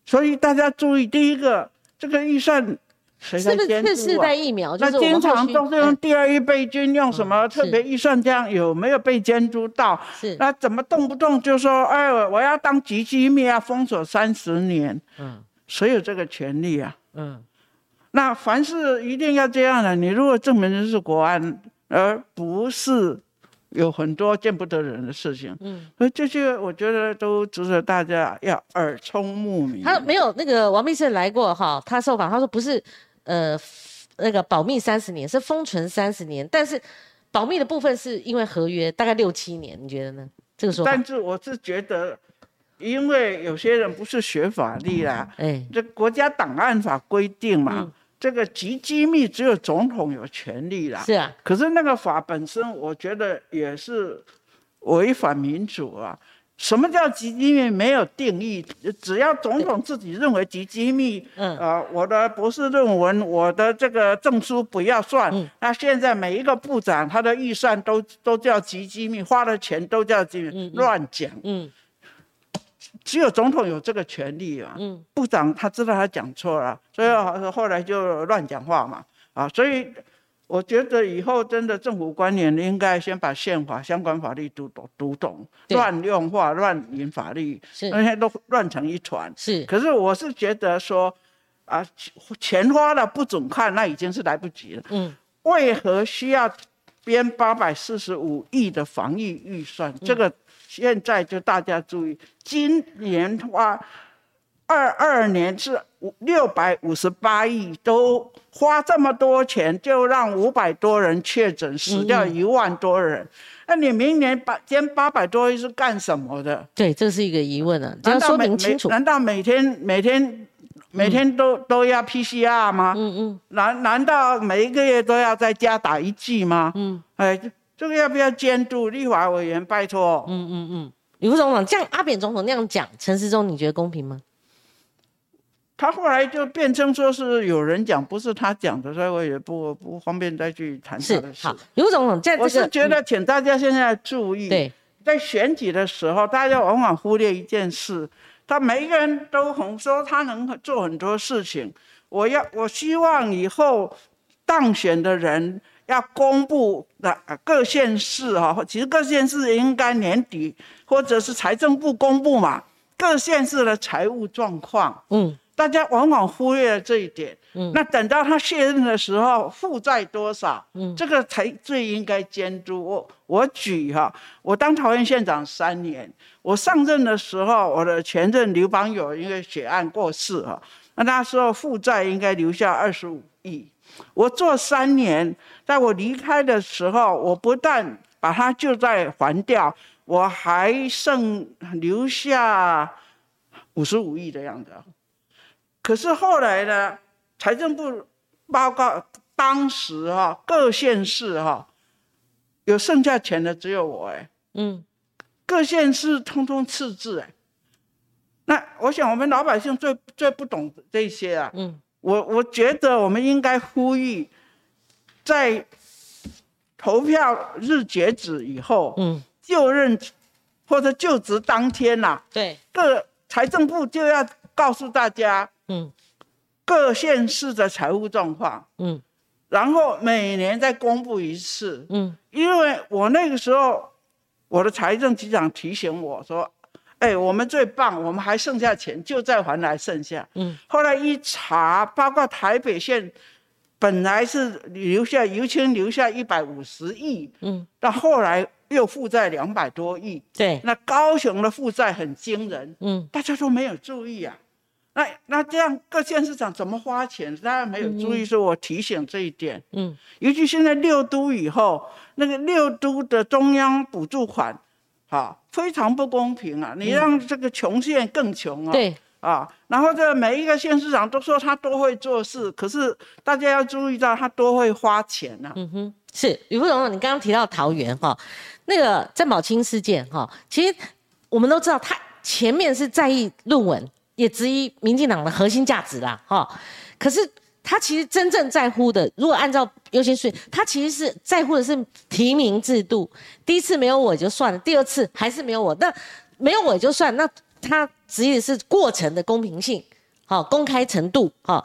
所以大家注意，第一个这个预算。是不是四代疫苗？那经常都是用第二预备军，用什么特别预算？这样有没有被监督到？是那怎么动不动就说哎，我要当极机密要，封锁三十年？嗯，谁有这个权利啊？嗯，那凡是一定要这样的，你如果证明的是国安，而不是有很多见不得人的事情，嗯，所以这些我觉得都值得大家要耳聪目明。他没有那个王秘书来过哈，他受访他说不是。呃，那个保密三十年是封存三十年，但是保密的部分是因为合约大概六七年，你觉得呢？这个说但是我是觉得，因为有些人不是学法律啦，哎，这国家档案法规定嘛，这个极机密只有总统有权利啦。是啊。可是那个法本身，我觉得也是违反民主啊。什么叫极机密？没有定义，只要总统自己认为极机密，嗯，呃，我的博士论文，我的这个证书不要算。那现在每一个部长他的预算都都叫极机密，花的钱都叫机密，乱讲。嗯，只有总统有这个权利啊。嗯，部长他知道他讲错了，所以后来就乱讲话嘛。啊，所以。我觉得以后真的政府官员应该先把宪法相关法律读懂，读懂，乱用话、乱引法律，那些都乱成一团。是，可是我是觉得说，啊，钱花了不准看，那已经是来不及了。嗯，为何需要编八百四十五亿的防疫预算？这个现在就大家注意，今年花。二二年是五六百五十八亿，都花这么多钱，就让五百多人确诊，死掉一万多人。那你明年八捐八百多亿是干什么的？对，这是一个疑问啊，要说明清楚。难道每天每天每天都都要 PCR 吗？嗯嗯。难难道每一个月都要在家打一剂吗？嗯。哎，这个要不要监督？立法委员拜托。嗯嗯嗯。李副总统这样，阿扁总统那样讲，陈时中你觉得公平吗？他后来就变成说是有人讲，不是他讲的，所以我也不不方便再去谈他的事。好，刘总统，在我是觉得，请大家现在注意，对，在选举的时候，大家往往忽略一件事，他每一个人都很说他能做很多事情。我要，我希望以后当选的人要公布的各县市哈，其实各县市应该年底或者是财政部公布嘛，各县市的财务状况。嗯。大家往往忽略了这一点，嗯，那等到他卸任的时候，负债多少，嗯，这个才最应该监督。我我举哈，我当桃园县长三年，我上任的时候，我的前任刘邦友因为血案过世哈，那那时候负债应该留下二十五亿，我做三年，在我离开的时候，我不但把它就在还掉，我还剩留下五十五亿的样子。可是后来呢？财政部报告当时哈，各县市哈有剩下钱的只有我哎，嗯，各县市通通赤字哎。那我想我们老百姓最最不懂这些啊，嗯，我我觉得我们应该呼吁，在投票日截止以后，嗯，就任或者就职当天呐，对，各财政部就要告诉大家。嗯，各县市的财务状况，嗯，然后每年再公布一次，嗯，因为我那个时候，我的财政局长提醒我说，哎，我们最棒，我们还剩下钱，就再还来剩下，嗯，后来一查，包括台北县本来是留下尤其留下一百五十亿，嗯，到后来又负债两百多亿，对，那高雄的负债很惊人，嗯，大家都没有注意啊。那那这样各县市长怎么花钱？大家没有注意，说我提醒这一点。嗯，尤其现在六都以后，那个六都的中央补助款，哈，非常不公平啊！你让这个穷县更穷啊！对，啊，然后这每一个县市长都说他多会做事，可是大家要注意到他多会花钱呐。嗯哼，是吕副总统，你刚刚提到桃园哈，那个郑宝清事件哈，其实我们都知道，他前面是在意论文，也质疑民进党的核心价值啦哈。可是他其实真正在乎的，如果按照优先顺序，他其实是在乎的是提名制度。第一次没有我就算了，第二次还是没有我，那没有我就算，那他质疑的是过程的公平性，好公开程度，好，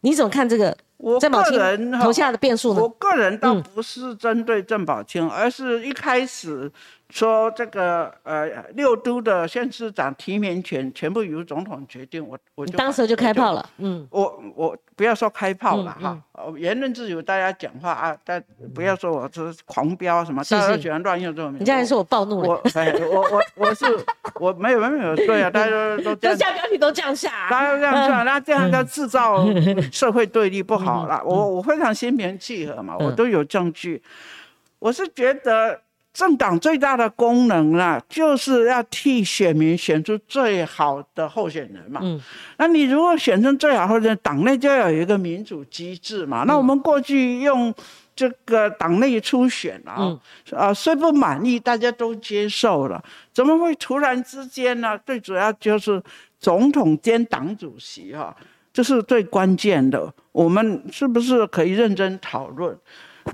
你怎么看这个？我个人投下的变数呢？我个人倒不是针对郑宝清，而是一开始。说这个呃六都的县市长提名权全部由总统决定，我我就当时就开炮了，嗯，我我不要说开炮了哈，言论自由，大家讲话啊，但不要说我这是狂飙什么，大家都喜欢乱用这种名。你这样说我暴怒了，我我我我是我没有没有对啊，大家都都下标题都这样下，大家这样下，那这样就制造社会对立不好了。我我非常心平气和嘛，我都有证据，我是觉得。政党最大的功能啊，就是要替选民选出最好的候选人嘛。嗯，那你如果选出最好候选人，党内就要有一个民主机制嘛。那我们过去用这个党内初选啊，啊，虽不满意，大家都接受了，怎么会突然之间呢？最主要就是总统兼党主席哈，这是最关键的。我们是不是可以认真讨论？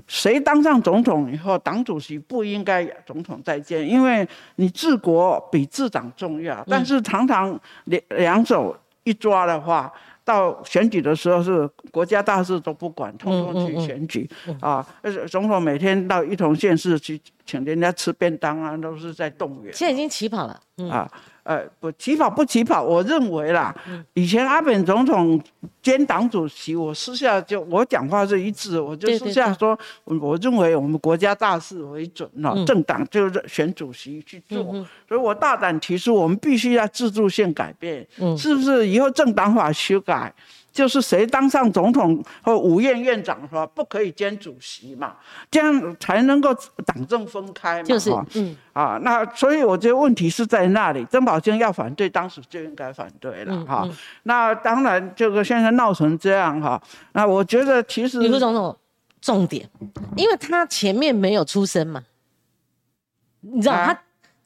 谁当上总统以后，党主席不应该总统再见，因为你治国比治党重要。但是常常两两手一抓的话，到选举的时候是国家大事都不管，通通去选举啊。总统每天到一同县市去请人家吃便当啊，都是在动员。现在已经起跑了啊。呃，不起跑不起跑，我认为啦，以前阿扁总统兼党主席，我私下就我讲话是一致，我就私下说，我我认为我们国家大事为准了，政党就是选主席去做，所以我大胆提出，我们必须要制度性改变，是不是以后政党法修改？就是谁当上总统或五院院长说不可以兼主席嘛，这样才能够党政分开嘛。就是，嗯，啊，那所以我觉得问题是在那里。曾宝清要反对，当时就应该反对了哈。那当然，这个现在闹成这样哈，那我觉得其实。李副总统，重点，因为他前面没有出声嘛，你知道他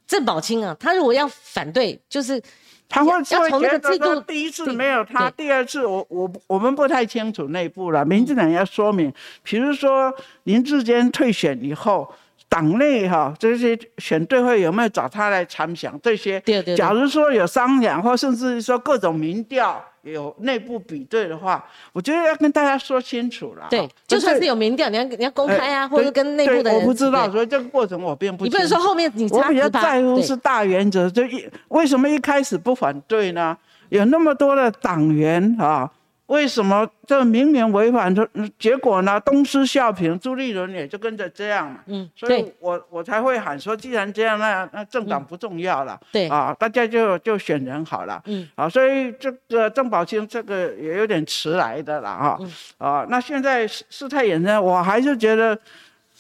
郑宝清啊，他如果要反对，就是。他会说觉得说第一次没有他，第二次我我我们不太清楚内部了。民进党要说明，比如说林志坚退选以后，党内哈这些选对会有没有找他来参详这些？对对。假如说有商量，或甚至说各种民调。有内部比对的话，我觉得要跟大家说清楚了。对，就算是有民调，你要你要公开啊，或者跟内部的。我不知道，所以这个过程我并不。你不能说后面你。我比较在乎是大原则，就一为什么一开始不反对呢？有那么多的党员啊。为什么这明明违反的结果呢？东施效颦，朱立伦也就跟着这样嘛。嗯，所以我我才会喊说，既然这样，那那政党不重要了。对啊，大家就就选人好了。嗯，啊，所以这个郑宝清这个也有点迟来的了哈。啊，那现在事态演生，我还是觉得，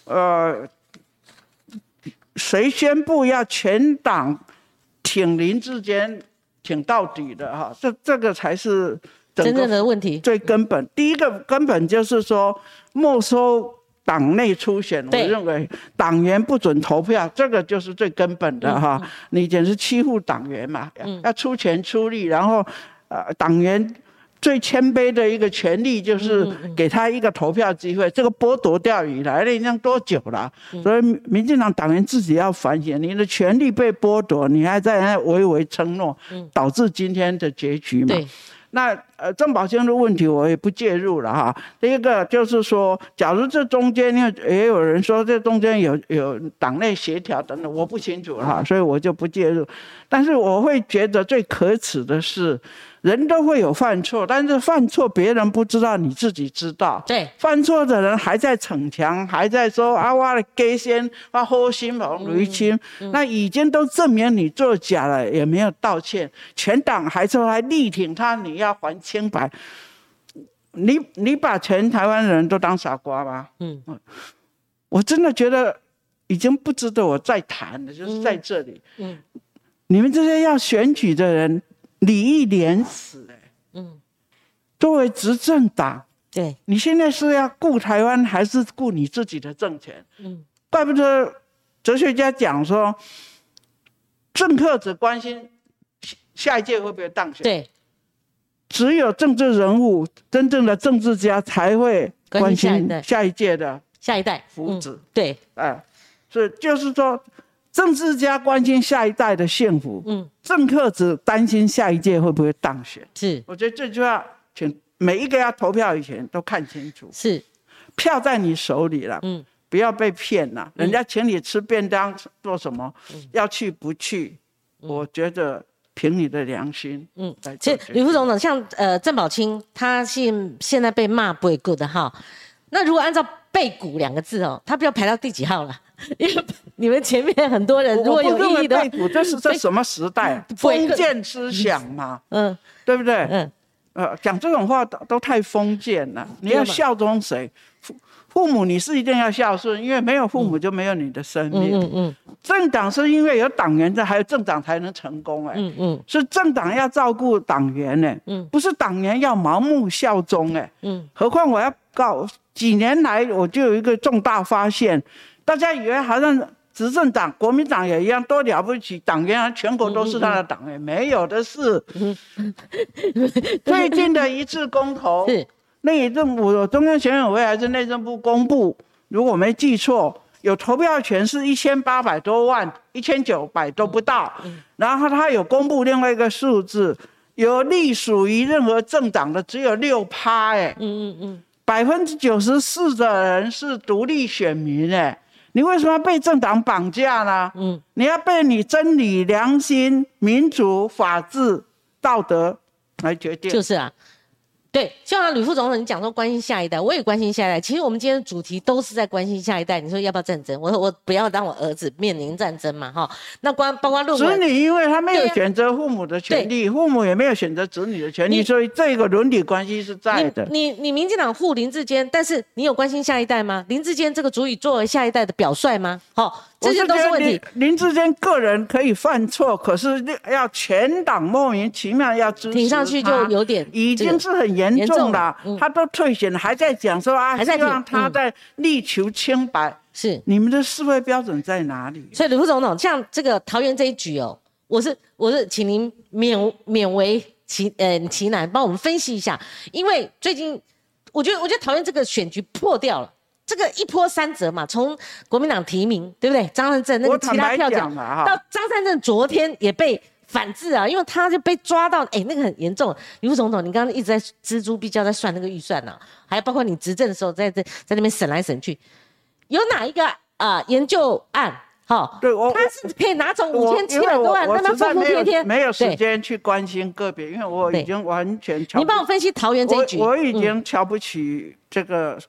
呃，谁宣布要全党挺林志坚挺到底的哈？这这个才是。真正的问题最根本，第一个根本就是说没收党内初选，我认为党员不准投票，这个就是最根本的哈。你简直欺负党员嘛！要出钱出力，然后呃，党员最谦卑的一个权利就是给他一个投票机会，这个剥夺掉以来了，已经多久了？所以民进党党员自己要反省，你的权利被剥夺，你还在那唯唯承诺，导致今天的结局嘛？那呃，郑宝清的问题我也不介入了哈。第一个就是说，假如这中间因为也有人说这中间有有党内协调等等，我不清楚哈，所以我就不介入。但是我会觉得最可耻的是。人都会有犯错，但是犯错别人不知道，你自己知道。对，犯错的人还在逞强，还在说啊，我的给先，我好心帮吕清，那已经都证明你作假了，也没有道歉，全党还说还力挺他，你要还清白。你你把全台湾人都当傻瓜吗？嗯，我真的觉得已经不值得我再谈了，就是在这里。嗯，你们这些要选举的人。礼义廉耻，哎，嗯，作为执政党，对，你现在是要顾台湾，还是顾你自己的政权？嗯，怪不得哲学家讲说，政客只关心下一届会不会当选。对，只有政治人物，真正的政治家才会关心下一届的下一代福祉。对，哎，所以就是说，政治家关心下一代的幸福，嗯，政客只担心下一届会不会当选。是，我觉得这句话，请。每一个要投票以前都看清楚，是票在你手里了，嗯，不要被骗了。人家请你吃便当做什么？要去不去？我觉得凭你的良心，嗯，其实吕副总统像呃郑宝清，他现现在被骂不为 good 哈。那如果按照背骨两个字哦，他不要排到第几号了？因为你们前面很多人如果有意义的背骨，这是在什么时代？封建思想嘛，嗯，对不对？嗯。呃，讲这种话都都太封建了。你要效忠谁？父父母你是一定要孝顺，因为没有父母就没有你的生命。嗯嗯。政党是因为有党员在，还有政党才能成功。哎。嗯嗯。是政党要照顾党员呢。嗯。不是党员要盲目效忠哎。嗯。何况我要告几年来我就有一个重大发现，大家以为好像。执政党国民党也一样，多了不起，党员啊全国都是他的党员，没有的事。最近的一次公投，内政部中央选委会还是内政部公布，如果没记错，有投票权是一千八百多万，一千九百都不到。然后他有公布另外一个数字，有隶属于任何政党的只有六趴，哎，嗯嗯嗯，百分之九十四的人是独立选民，哎。你为什么被政党绑架呢？嗯，你要被你真理、良心、民主、法治、道德来决定。就是啊。对，就像吕副总统，你讲说关心下一代，我也关心下一代。其实我们今天的主题都是在关心下一代。你说要不要战争？我说我不要让我儿子面临战争嘛，哈。那关包括论子女，因为他没有选择父母的权利，父母也没有选择子女的权利，所以这个伦理关系是在的。你你民进党护林志坚，但是你有关心下一代吗？林志坚这个足以作为下一代的表率吗？好。这些都是问题。林志坚个人可以犯错，可是要全党莫名其妙要支持挺上去就有点，已经是很严重了。他都退选了，还在讲说啊，希望他在力求清白。是你们的思维标准在哪里？所以卢副总统，像这个桃园这一局哦，我是我是请您勉勉为其呃其难，帮我们分析一下，因为最近我觉得我觉得桃园这个选举破掉了。这个一波三折嘛，从国民党提名，对不对？张善政那个其他票讲，到张善政昨天也被反制啊，因为他就被抓到，哎，那个很严重。李副总统，你刚刚一直在锱铢必较，在算那个预算呢，还有包括你执政的时候，在这在那边审来审去，有哪一个啊研究案？好，对我他是可以拿走五千七百多万，那么服服帖帖，没有时间去关心个别，因为我已经完全你帮我分析桃园这一局，我已经瞧不起这个。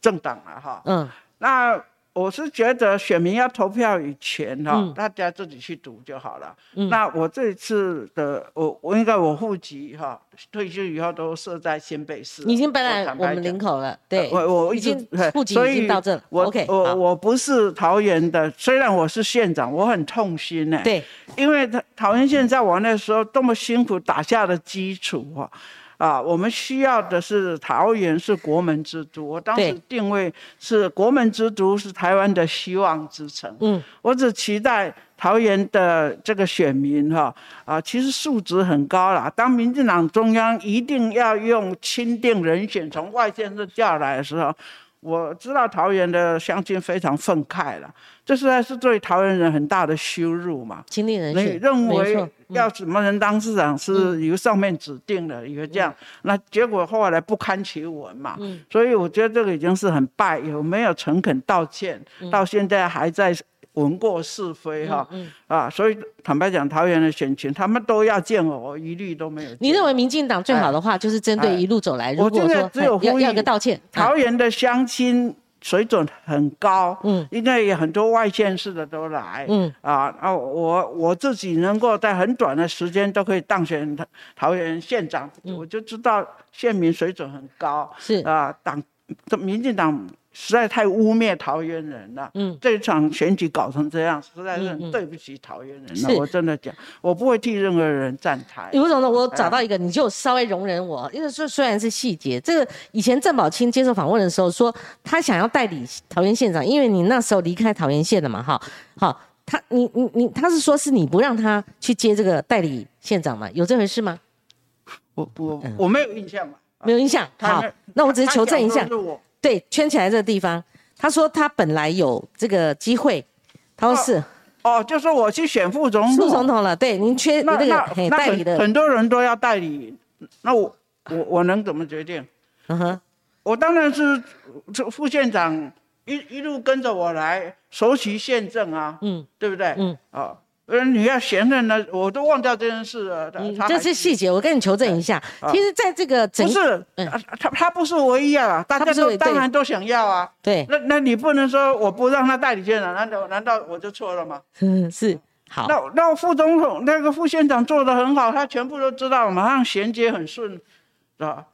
政党了哈，嗯，那我是觉得选民要投票以前哈，大家自己去读就好了。那我这次的我我应该我户籍哈，退休以后都设在新北市，已经搬来我们林口了。对，我我已经户籍已经到这。我我我不是桃园的，虽然我是县长，我很痛心呢。对，因为桃桃园县在我那时候多么辛苦打下的基础啊。啊，我们需要的是桃园是国门之都，我当时定位是国门之都，是台湾的希望之城。嗯，我只期待桃园的这个选民哈啊，其实素质很高了。当民进党中央一定要用钦定人选从外县市调来的时候。我知道桃园的乡亲非常愤慨了，这实在是对桃园人很大的羞辱嘛。你，认为要什么人当市长是由上面指定的，以为这样，那结果后来不堪其闻嘛。所以我觉得这个已经是很败，有没有诚恳道歉，到现在还在。闻过是非哈，啊，所以坦白讲，桃园的选情他们都要见我，一律都没有。你认为民进党最好的话，就是针对一路走来，如果说要要个道歉。桃园的乡亲水准很高，嗯，应该有很多外县市的都来，嗯，啊，啊，我我自己能够在很短的时间都可以当选桃桃园县长，我就知道县民水准很高，是啊，党。这民进党实在太污蔑桃园人了。嗯，这场选举搞成这样，实在是很对不起桃园人了。我真的讲，我不会替任何人站台。吴总呢，我找到一个，你就稍微容忍我，因为说虽然是细节，这个以前郑宝清接受访问的时候说，他想要代理桃园县长，因为你那时候离开桃园县了嘛，哈，好，他你你你，他是说是你不让他去接这个代理县长嘛？有这回事吗？我我我没有印象嘛，没有印象。好，那我只是求证一下。对，圈起来这个地方，他说他本来有这个机会，他说是，哦，就说我去选副总统，副总统了，对，您缺那个代理的，很多人都要代理，那我我我能怎么决定？嗯哼，我当然是这副县长一一路跟着我来，熟悉县政啊，嗯，对不对？嗯，啊。呃，你要闲任呢，我都忘掉这件事了。这是细节，我跟你求证一下。其实，在这个不是，他他不是唯一啊，大家都当然都想要啊。对，那那你不能说我不让他代理县长，难道难道我就错了吗？嗯，是。好，那那副总统那个副县长做的很好，他全部都知道，马上衔接很顺，是吧？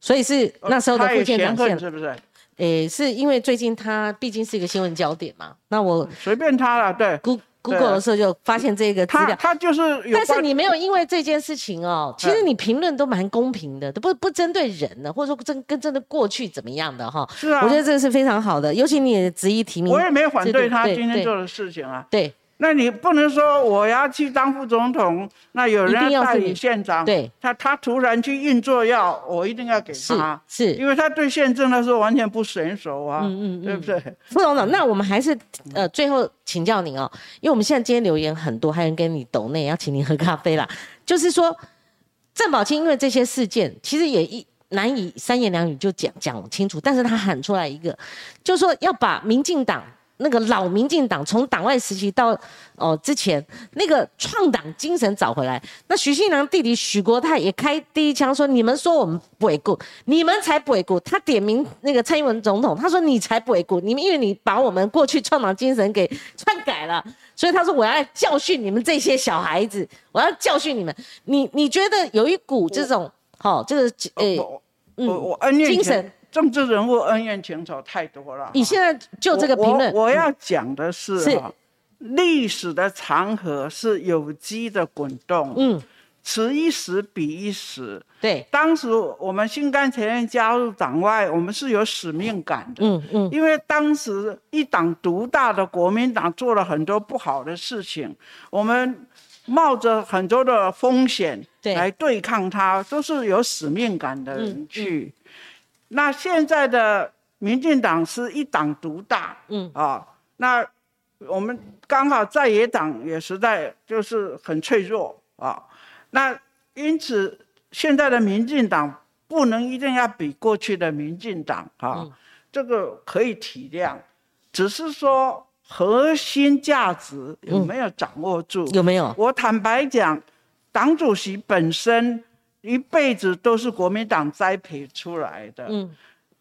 所以是那时候的副县长是不是？诶，是因为最近他毕竟是一个新闻焦点嘛。那我随便他了，对。Google 的时候就发现这个资料，他就是，但是你没有因为这件事情哦，其实你评论都蛮公平的，都不不针对人的，或者说针跟真的过去怎么样的哈。是啊，我觉得这个是非常好的，尤其你也执意提名，我也没有反对他今天做的事情啊。对。那你不能说我要去当副总统，那有人要代理县长，对，他他突然去运作要，我一定要给他，是，因为他对县政的时候完全不娴熟啊，嗯嗯，对不对？副总统，那我们还是呃最后请教您哦，因为我们现在今天留言很多，还有人跟你抖内要请您喝咖啡啦，就是说郑宝清因为这些事件，其实也一难以三言两语就讲讲清楚，但是他喊出来一个，就是说要把民进党。那个老民进党从党外时期到哦之前那个创党精神找回来，那许信良弟弟许国泰也开第一枪说：“你们说我们不为顾，你们才不为顾。”他点名那个蔡英文总统，他说：“你才不为顾，你们因为你把我们过去创党精神给篡改了，所以他说我要教训你们这些小孩子，我要教训你们。你你觉得有一股这种好这个呃嗯精神？”政治人物恩怨情仇太多了。你现在就这个评论，我要讲的是哈，历史的长河是有机的滚动，嗯，此一时彼一时。对，当时我们心甘情愿加入党外，我们是有使命感的，嗯嗯，因为当时一党独大的国民党做了很多不好的事情，我们冒着很多的风险来对抗他，都是有使命感的人去。那现在的民进党是一党独大，嗯啊，那我们刚好在野党也实在就是很脆弱啊，那因此现在的民进党不能一定要比过去的民进党啊，这个可以体谅，只是说核心价值有没有掌握住？有没有？我坦白讲，党主席本身。一辈子都是国民党栽培出来的，嗯，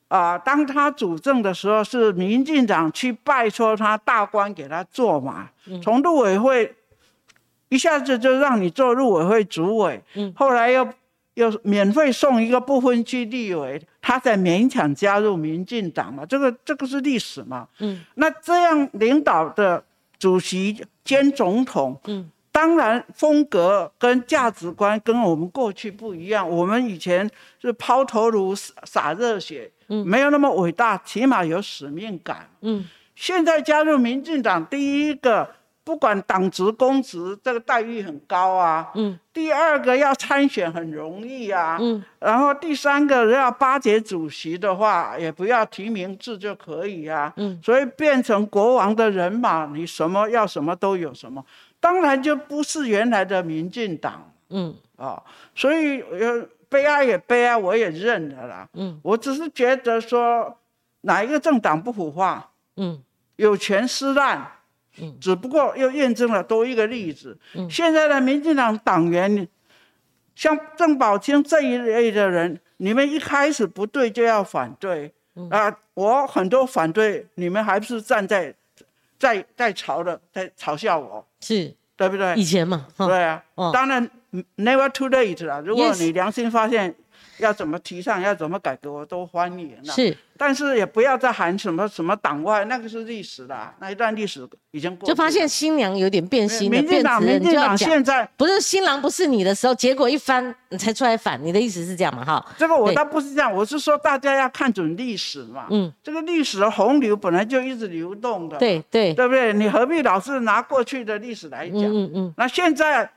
啊，当他主政的时候，是民进党去拜托他大官给他做嘛，从陆委会一下子就让你做陆委会主委，嗯，后来又又免费送一个不分区立委，他才勉强加入民进党嘛，这个这个是历史嘛，嗯，那这样领导的主席兼总统，嗯。当然，风格跟价值观跟我们过去不一样。我们以前是抛头颅洒热血，嗯，没有那么伟大，起码有使命感，嗯。现在加入民进党，第一个不管党职公职，这个待遇很高啊，嗯。第二个要参选很容易啊，嗯。然后第三个要巴结主席的话，也不要提名制就可以啊，嗯。所以变成国王的人马，你什么要什么都有什么。当然就不是原来的民进党，嗯。啊，所以呃悲哀也悲哀，我也认了啦，嗯，我只是觉得说哪一个政党不腐化，嗯，有权施滥，嗯，只不过又验证了多一个例子，嗯，现在的民进党党员，像郑宝清这一类的人，你们一开始不对就要反对，啊，我很多反对，你们还不是站在。在在嘲的，在嘲笑我，是对不对？以前嘛，对啊，当然 never too late 了。如果你良心发现要怎么提倡，要怎么改革，我都欢迎了。是，但是也不要再喊什么什么党外，那个是历史了，那一段历史已经过。就发现新娘有点变心了，民进党，民进党现在不是新郎不是你的时候，结果一翻你才出来反，你的意思是这样嘛？哈，这个我倒不是这样，我是说大家要看准历史嘛。嗯，这个历史的洪流本来就一直流动的。对对，对不对？你何必老是拿过去的历史来讲？嗯嗯。那现在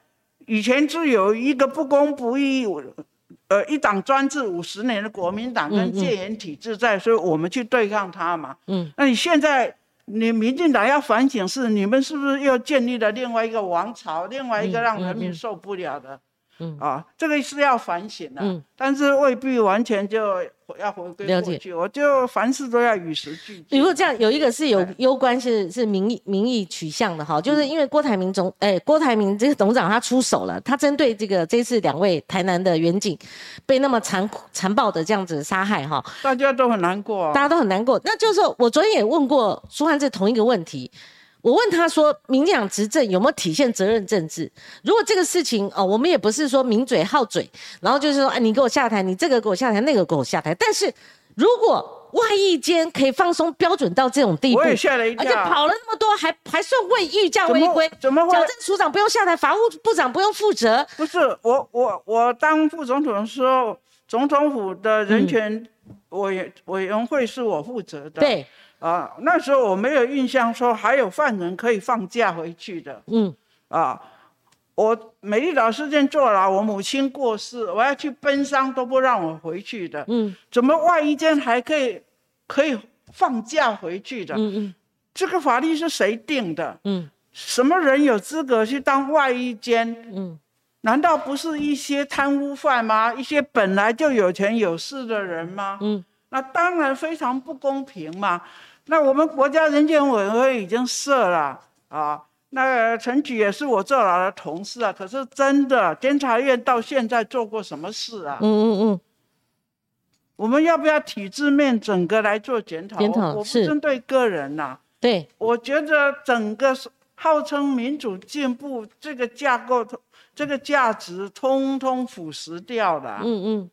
以前是有一个不公不义。呃，一党专制五十年的国民党跟戒严体制在，所以我们去对抗他嘛。嗯，那你现在你民进党要反省是，你们是不是又建立了另外一个王朝，另外一个让人民受不了的？嗯啊，这个是要反省的。嗯，但是未必完全就。要回归过去，我就凡事都要与时俱进。如果这样，有一个是有攸关是是民意民意取向的哈，就是因为郭台铭总哎郭台铭这个董事长他出手了，他针对这个这次两位台南的远景被那么残酷残暴的这样子杀害哈，大家都很难过，大家都很难过。那就是我昨天也问过苏汉志同一个问题。我问他说：“民进党执政有没有体现责任政治？如果这个事情哦，我们也不是说名嘴好嘴，然后就是说，哎，你给我下台，你这个给我下台，那个给我下台。但是如果外一间可以放松标准到这种地步，我也吓了一跳，而且跑了那么多，还还算未御驾违规，怎么会？矫正署长不用下台，法务部长不用负责？不是我我我当副总统的时候，总统府的人权委委员会是我负责的。对。”啊，那时候我没有印象说还有犯人可以放假回去的。嗯，啊，我美丽岛事件坐牢，我母亲过世，我要去奔丧都不让我回去的。嗯，怎么外衣间还可以可以放假回去的？嗯嗯，这个法律是谁定的？嗯，什么人有资格去当外衣间？嗯，难道不是一些贪污犯吗？一些本来就有钱有势的人吗？嗯，那当然非常不公平嘛。那我们国家人权委员会已经设了啊，那陈举也是我坐牢的同事啊。可是真的，监察院到现在做过什么事啊？嗯嗯嗯。我们要不要体制面整个来做检讨？检讨我不针对个人呐。对。我觉得整个号称民主进步这个架构，这个价值通通腐蚀掉了。嗯嗯。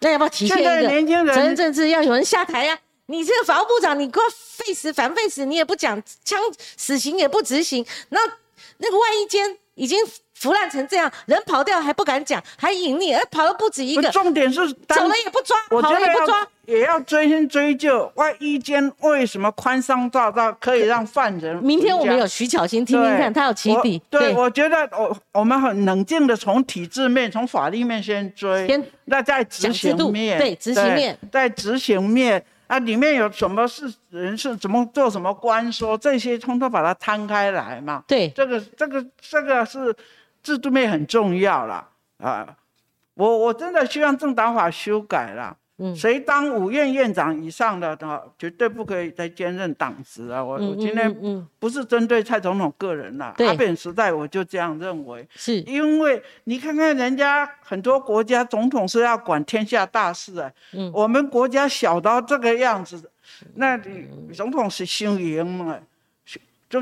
那要不要体现一个责任政治？要有人下台呀？你这个法务部长，你给我废死反废死，你也不讲枪死刑也不执行，那那个外衣间已经腐烂成这样，人跑掉还不敢讲，还隐匿，而跑了不止一个。重点是走了也不抓，跑了也不抓，也要追先追究外衣间为什么宽松大道可以让犯人。明天我们有徐巧芯听听看，他有起底。对，我觉得我我们很冷静的从体制面、从法律面先追，先那在执行面，对执行面，在执行面。啊，里面有什么是人是怎么做什么官说这些，通通把它摊开来嘛。对，这个这个这个是制度面很重要了啊。我我真的希望政党法修改了。谁当五院院长以上的，哈，绝对不可以再兼任党职啊！我我今天不是针对蔡总统个人啦，阿扁时代我就这样认为，是。因为你看看人家很多国家总统是要管天下大事啊，我们国家小到这个样子，那你总统是姓赢嘛？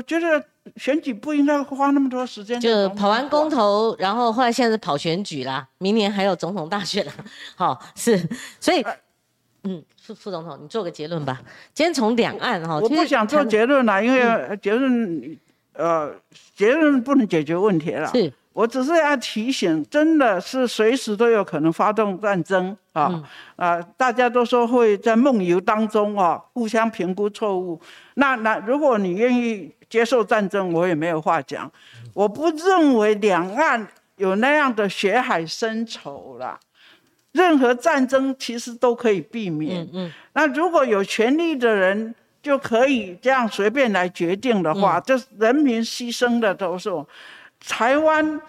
就觉得选举不应该花那么多时间，就跑完公投，然后后来现在是跑选举啦，明年还有总统大选了，好是，所以，嗯，副副总统，你做个结论吧。今天从两岸哈，我不想做结论了，因为结论，呃，结论不能解决问题了。是。我只是要提醒，真的是随时都有可能发动战争啊！啊，大家都说会在梦游当中啊，互相评估错误。那那如果你愿意接受战争，我也没有话讲。我不认为两岸有那样的血海深仇啦。任何战争其实都可以避免。嗯嗯。那如果有权利的人就可以这样随便来决定的话，这人民牺牲的都是。台湾，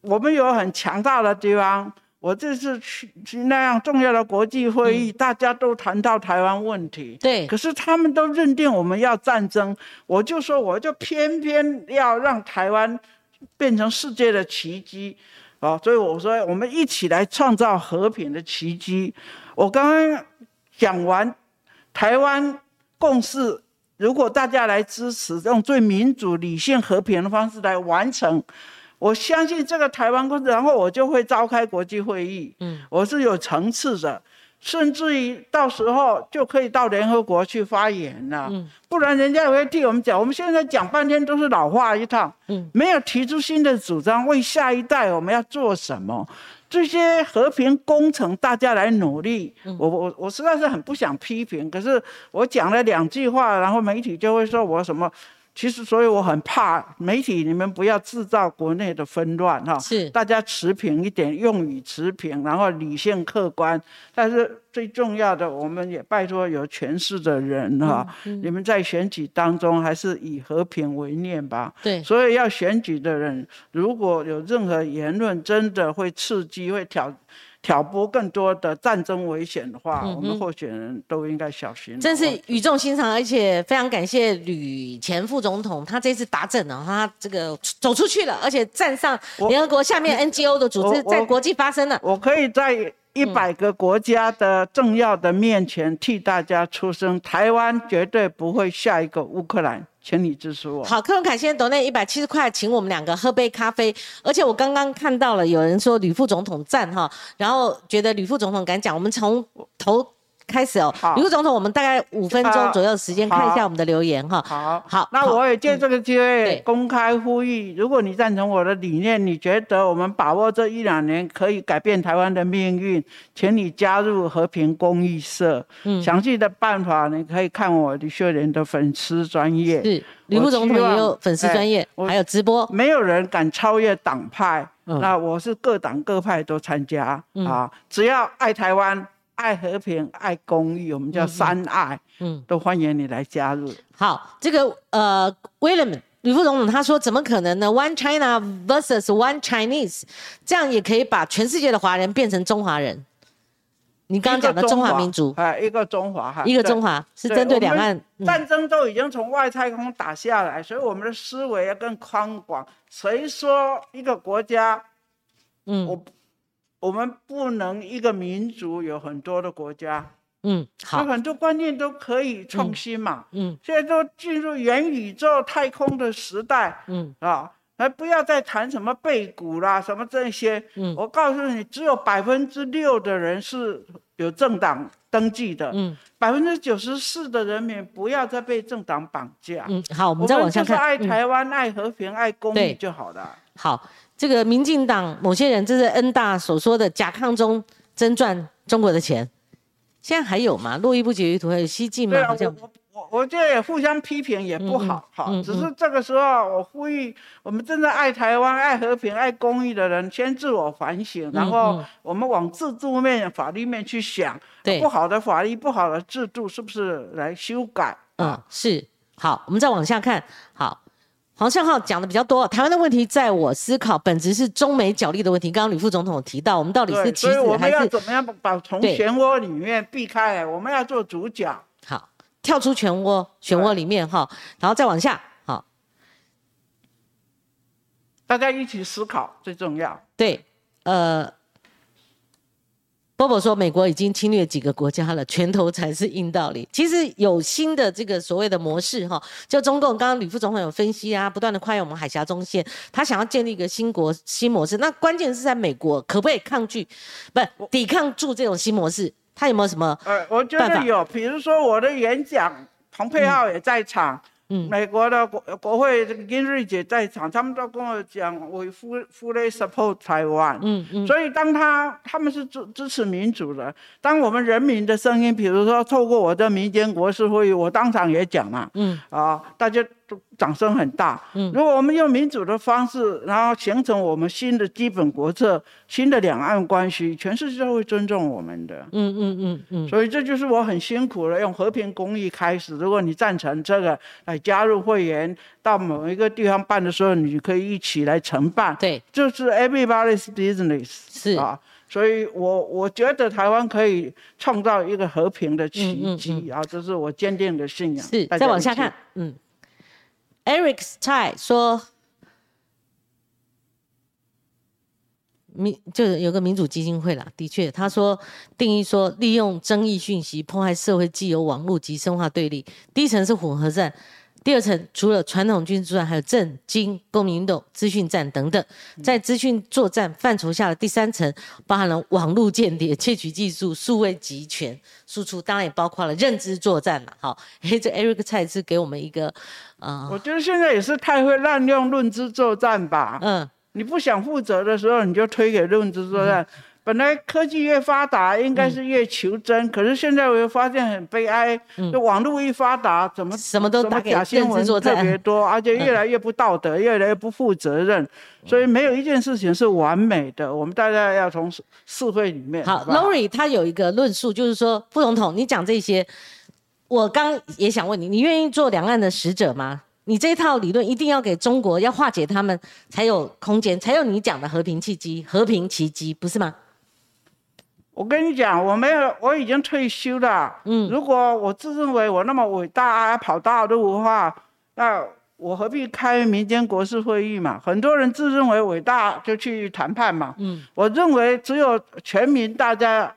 我们有很强大的地方。我这次去去那样重要的国际会议，大家都谈到台湾问题。对。可是他们都认定我们要战争，我就说，我就偏偏要让台湾变成世界的奇迹，啊！所以我说，我们一起来创造和平的奇迹。我刚刚讲完台湾共识。如果大家来支持，用最民主、理性、和平的方式来完成，我相信这个台湾公司，然后我就会召开国际会议。嗯，我是有层次的，甚至于到时候就可以到联合国去发言了。嗯，不然人家也会替我们讲。我们现在讲半天都是老话一套。嗯，没有提出新的主张，为下一代我们要做什么？这些和平工程，大家来努力。我我我实在是很不想批评，可是我讲了两句话，然后媒体就会说我什么。其实，所以我很怕媒体，你们不要制造国内的纷乱哈。是，大家持平一点，用语持平，然后理性客观。但是最重要的，我们也拜托有权势的人哈，你们在选举当中还是以和平为念吧。对。所以要选举的人，如果有任何言论，真的会刺激、会挑。挑拨更多的战争危险的话，我们候选人都应该小心。真是语重心长，而且非常感谢吕前副总统，他这次打阵了，他这个走出去了，而且站上联合国下面 NGO 的组织，在国际发声了。我可以在一百个国家的政要的面前替大家出声，台湾绝对不会下一个乌克兰。全力支持我。好，克隆凯先生，抖那一百七十块，请我们两个喝杯咖啡。而且我刚刚看到了有人说吕副总统赞哈，然后觉得吕副总统敢讲，我们从头。开始哦，李副总统，我们大概五分钟左右时间看一下我们的留言哈。好，好，那我也借这个机会公开呼吁，如果你赞成我的理念，你觉得我们把握这一两年可以改变台湾的命运，请你加入和平公益社。嗯，详细的办法你可以看我李秀莲的粉丝专业。是，李副总统也有粉丝专业，还有直播。没有人敢超越党派，那我是各党各派都参加啊，只要爱台湾。爱和平，爱公益，我们叫三爱，嗯，都欢迎你来加入。好，这个呃，William 吕副总统他说，怎么可能呢？One China versus One Chinese，这样也可以把全世界的华人变成中华人。你刚刚讲的中华民族，哎，一个中华哈，一个中华是针对两岸战争都已经从外太空打下来，所以我们的思维要更宽广。谁说一个国家，嗯，我。我们不能一个民族有很多的国家，嗯，好，很多观念都可以创新嘛，嗯，现在都进入元宇宙太空的时代，嗯。啊，还不要再谈什么背骨啦，什么这些，嗯，我告诉你，只有百分之六的人是有政党登记的，嗯，百分之九十四的人民不要再被政党绑架，嗯，好，我们再往下看，爱台湾、爱和平、爱公益就好了，好。这个民进党某些人，这是恩大所说的假抗中真赚中国的钱，现在还有吗？络绎不绝于途，还有西进吗？对我我我觉得也互相批评也不好，好，只是这个时候我呼吁我们真的爱台湾、爱和平、爱公益的人，先自我反省，然后我们往制度面、法律面去想，对不好的法律、不好的制度是不是来修改？嗯，是好，我们再往下看，好。黄胜浩讲的比较多，台湾的问题在我思考，本质是中美角力的问题。刚刚吕副总统有提到，我们到底是棋子还是要怎么样把从漩涡里面避开来？我们要做主角，好，跳出漩涡，漩涡里面哈，然后再往下，好，大家一起思考最重要。对，呃。波波说，美国已经侵略几个国家了，拳头才是硬道理。其实有新的这个所谓的模式哈，就中共刚刚吕副总统有分析啊，不断的跨越我们海峡中线，他想要建立一个新国新模式。那关键是在美国可不可以抗拒，不抵抗住这种新模式？他有没有什么？呃，我觉得有，比如说我的演讲，蓬佩奥也在场。美国的国国会这个金瑞姐在场，他们都跟我讲，We fully support Taiwan。嗯嗯。所以当他他们是支支持民主的，当我们人民的声音，比如说透过我的民间国事会议，我当场也讲嘛。嗯。啊，大家。掌声很大。嗯，如果我们用民主的方式，然后形成我们新的基本国策、新的两岸关系，全世界会尊重我们的。嗯嗯嗯嗯。所以这就是我很辛苦了，用和平公益开始。如果你赞成这个，来加入会员，到某一个地方办的时候，你可以一起来承办。对，就是 everybody's business。是啊，所以我我觉得台湾可以创造一个和平的奇迹啊，这是我坚定的信仰。是，再往下看，嗯。Eric Tsai 说：“民就是有个民主基金会啦，的确，他说定义说利用争议讯息破坏社会既有网络及深化对立，第一层是混合战，第二层除了传统军事作战，还有政经公民运动、资讯战等等，在资讯作战范畴下的第三层，包含了网络间谍、窃取技术、数位集权输出，当然也包括了认知作战了。好，哎，这 Eric 蔡是给我们一个，啊，我觉得现在也是太会滥用认知作战吧。嗯，你不想负责的时候，你就推给认知作战。本来科技越发达，应该是越求真，可是现在我又发现很悲哀，就网络一发达，怎么什么都打假新闻特别多，而且越来越不道德，越来越不负责任，所以没有一件事情是完美的。我们大家要从社会里面。好，Lori 他有一个论述，就是说副总统，你讲这些，我刚也想问你，你愿意做两岸的使者吗？你这套理论一定要给中国要化解他们，才有空间，才有你讲的和平契机、和平奇迹，不是吗？我跟你讲，我没有，我已经退休了。嗯，如果我自认为我那么伟大，跑大陆的话，那我何必开民间国事会议嘛？很多人自认为伟大就去谈判嘛。嗯，我认为只有全民大家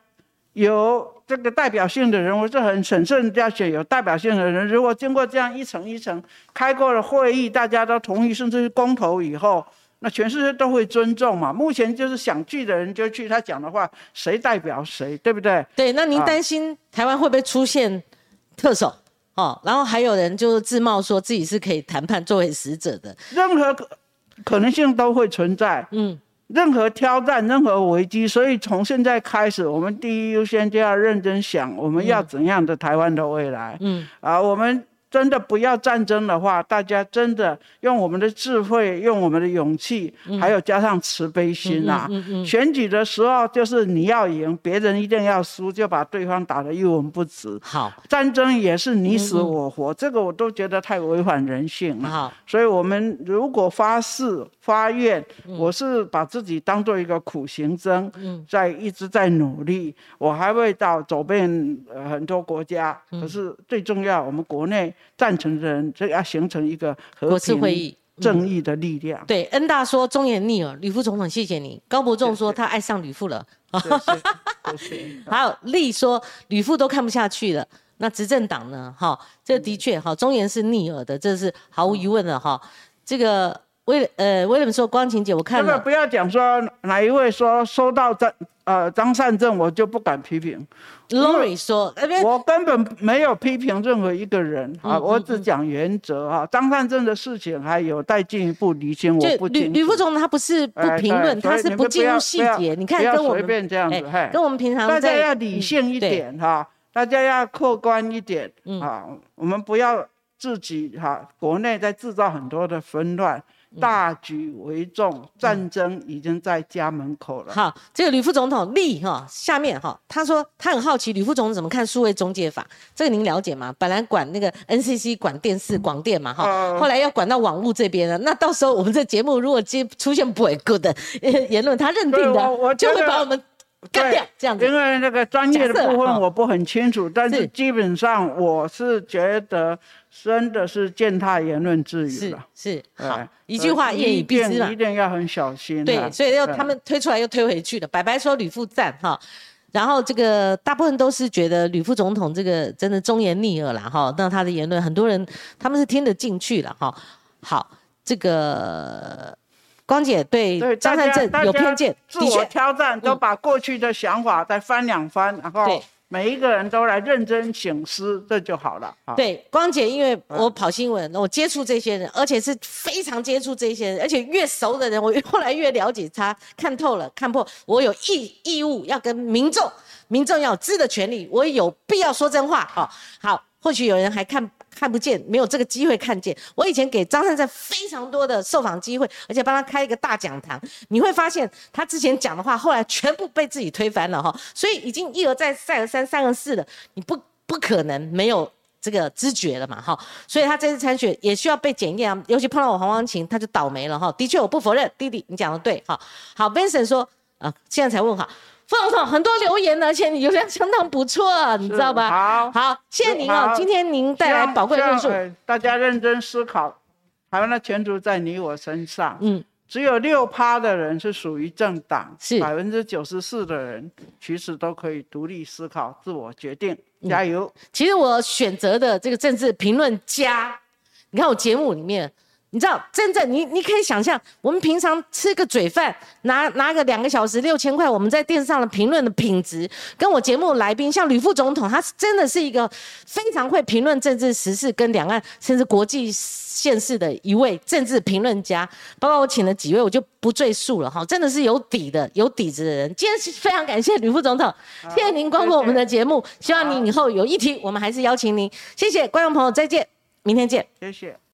有这个代表性的人，我是很审慎要选有代表性的人。如果经过这样一层一层开过了会议，大家都同意，甚至是公投以后。那全世界都会尊重嘛？目前就是想去的人就去，他讲的话谁代表谁，对不对？对，那您担心台湾会不会出现特首？哦，然后还有人就自冒说自己是可以谈判作为使者的，任何可能性都会存在。嗯，任何挑战、任何危机，所以从现在开始，我们第一优先就要认真想，我们要怎样的台湾的未来？嗯，啊，我们。真的不要战争的话，大家真的用我们的智慧，用我们的勇气，还有加上慈悲心啊！选举的时候就是你要赢，别人一定要输，就把对方打得一文不值。好，战争也是你死我活，这个我都觉得太违反人性了。好，所以我们如果发誓发愿，我是把自己当做一个苦行僧，在一直在努力，我还会到走遍很多国家。可是最重要，我们国内。赞成的人，这要形成一个和平、正义的力量。对，恩大说忠言逆耳，吕副总统谢谢你。高伯仲说他爱上吕副了。还有丽说吕副都看不下去了。那执政党呢？哈，这的确哈，忠言是逆耳的，这是毫无疑问的哈。这个威呃威廉说光晴姐，我看了。不要讲说哪一位说收到张呃张善政，我就不敢批评。Lori 说：“我根本没有批评任何一个人啊，我只讲原则啊。张善政的事情还有待进一步厘清，我不吕吕副总他不是不评论，他是不进入细节。你看，跟我们这样子，跟我们平常大家要理性一点哈，大家要客观一点啊，我们不要自己哈，国内在制造很多的纷乱。”大局为重，战争已经在家门口了。好，这个吕副总统立哈，下面哈，他说他很好奇吕副总统怎么看数位中介法，这个您了解吗？本来管那个 NCC 管电视广电嘛哈，后来要管到网络这边了。那到时候我们这节目如果接出现不 good 的言论，他认定的就会把我们干掉这样子。因为那个专业的部分我不很清楚，但是基本上我是觉得。真的是践踏言论自由了，是是好一句话言以蔽之嘛，一定要很小心。对，所以又他们推出来又推回去了。白白说吕副赞哈，然后这个大部分都是觉得吕副总统这个真的忠言逆耳了哈。那他的言论很多人他们是听得进去了哈。好，这个光姐对张善政有偏见，自我挑战，都把过去的想法再翻两翻，然后。每一个人都来认真醒思，这就好了。对，光姐，因为我跑新闻，我接触这些人，而且是非常接触这些人，而且越熟的人，我 后来越了解他，看透了，看破。我有义义务要跟民众，民众要知的权利，我有必要说真话。好，好，或许有人还看。看不见，没有这个机会看见。我以前给张善政非常多的受访机会，而且帮他开一个大讲堂。你会发现他之前讲的话，后来全部被自己推翻了哈。所以已经一而再、再而三、三而四了，你不不可能没有这个知觉了嘛哈。所以他这次参选也需要被检验啊。尤其碰到我黄光琴，他就倒霉了哈。的确，我不否认，弟弟你讲的对哈。好，Vincent 说啊，现在才问哈。副总统很多留言呢，而且你流量相当不错，你知道吧？好，好，谢谢您哦，今天您带来宝贵论述。大家认真思考，台湾的前途在你我身上。嗯，只有六趴的人是属于政党，是百分之九十四的人其实都可以独立思考、自我决定。加油！其实我选择的这个政治评论家。你看我节目里面。你知道，真正你你可以想象，我们平常吃个嘴饭，拿拿个两个小时六千块，我们在电视上的评论的品质，跟我节目来宾，像吕副总统，他是真的是一个非常会评论政治时事跟两岸甚至国际现实的一位政治评论家。包括我请了几位，我就不赘述了哈，真的是有底的、有底子的人。今天是非常感谢吕副总统，谢谢您光顾我们的节目，希望您以后有议题，我们还是邀请您。谢谢观众朋友，再见，明天见，谢谢。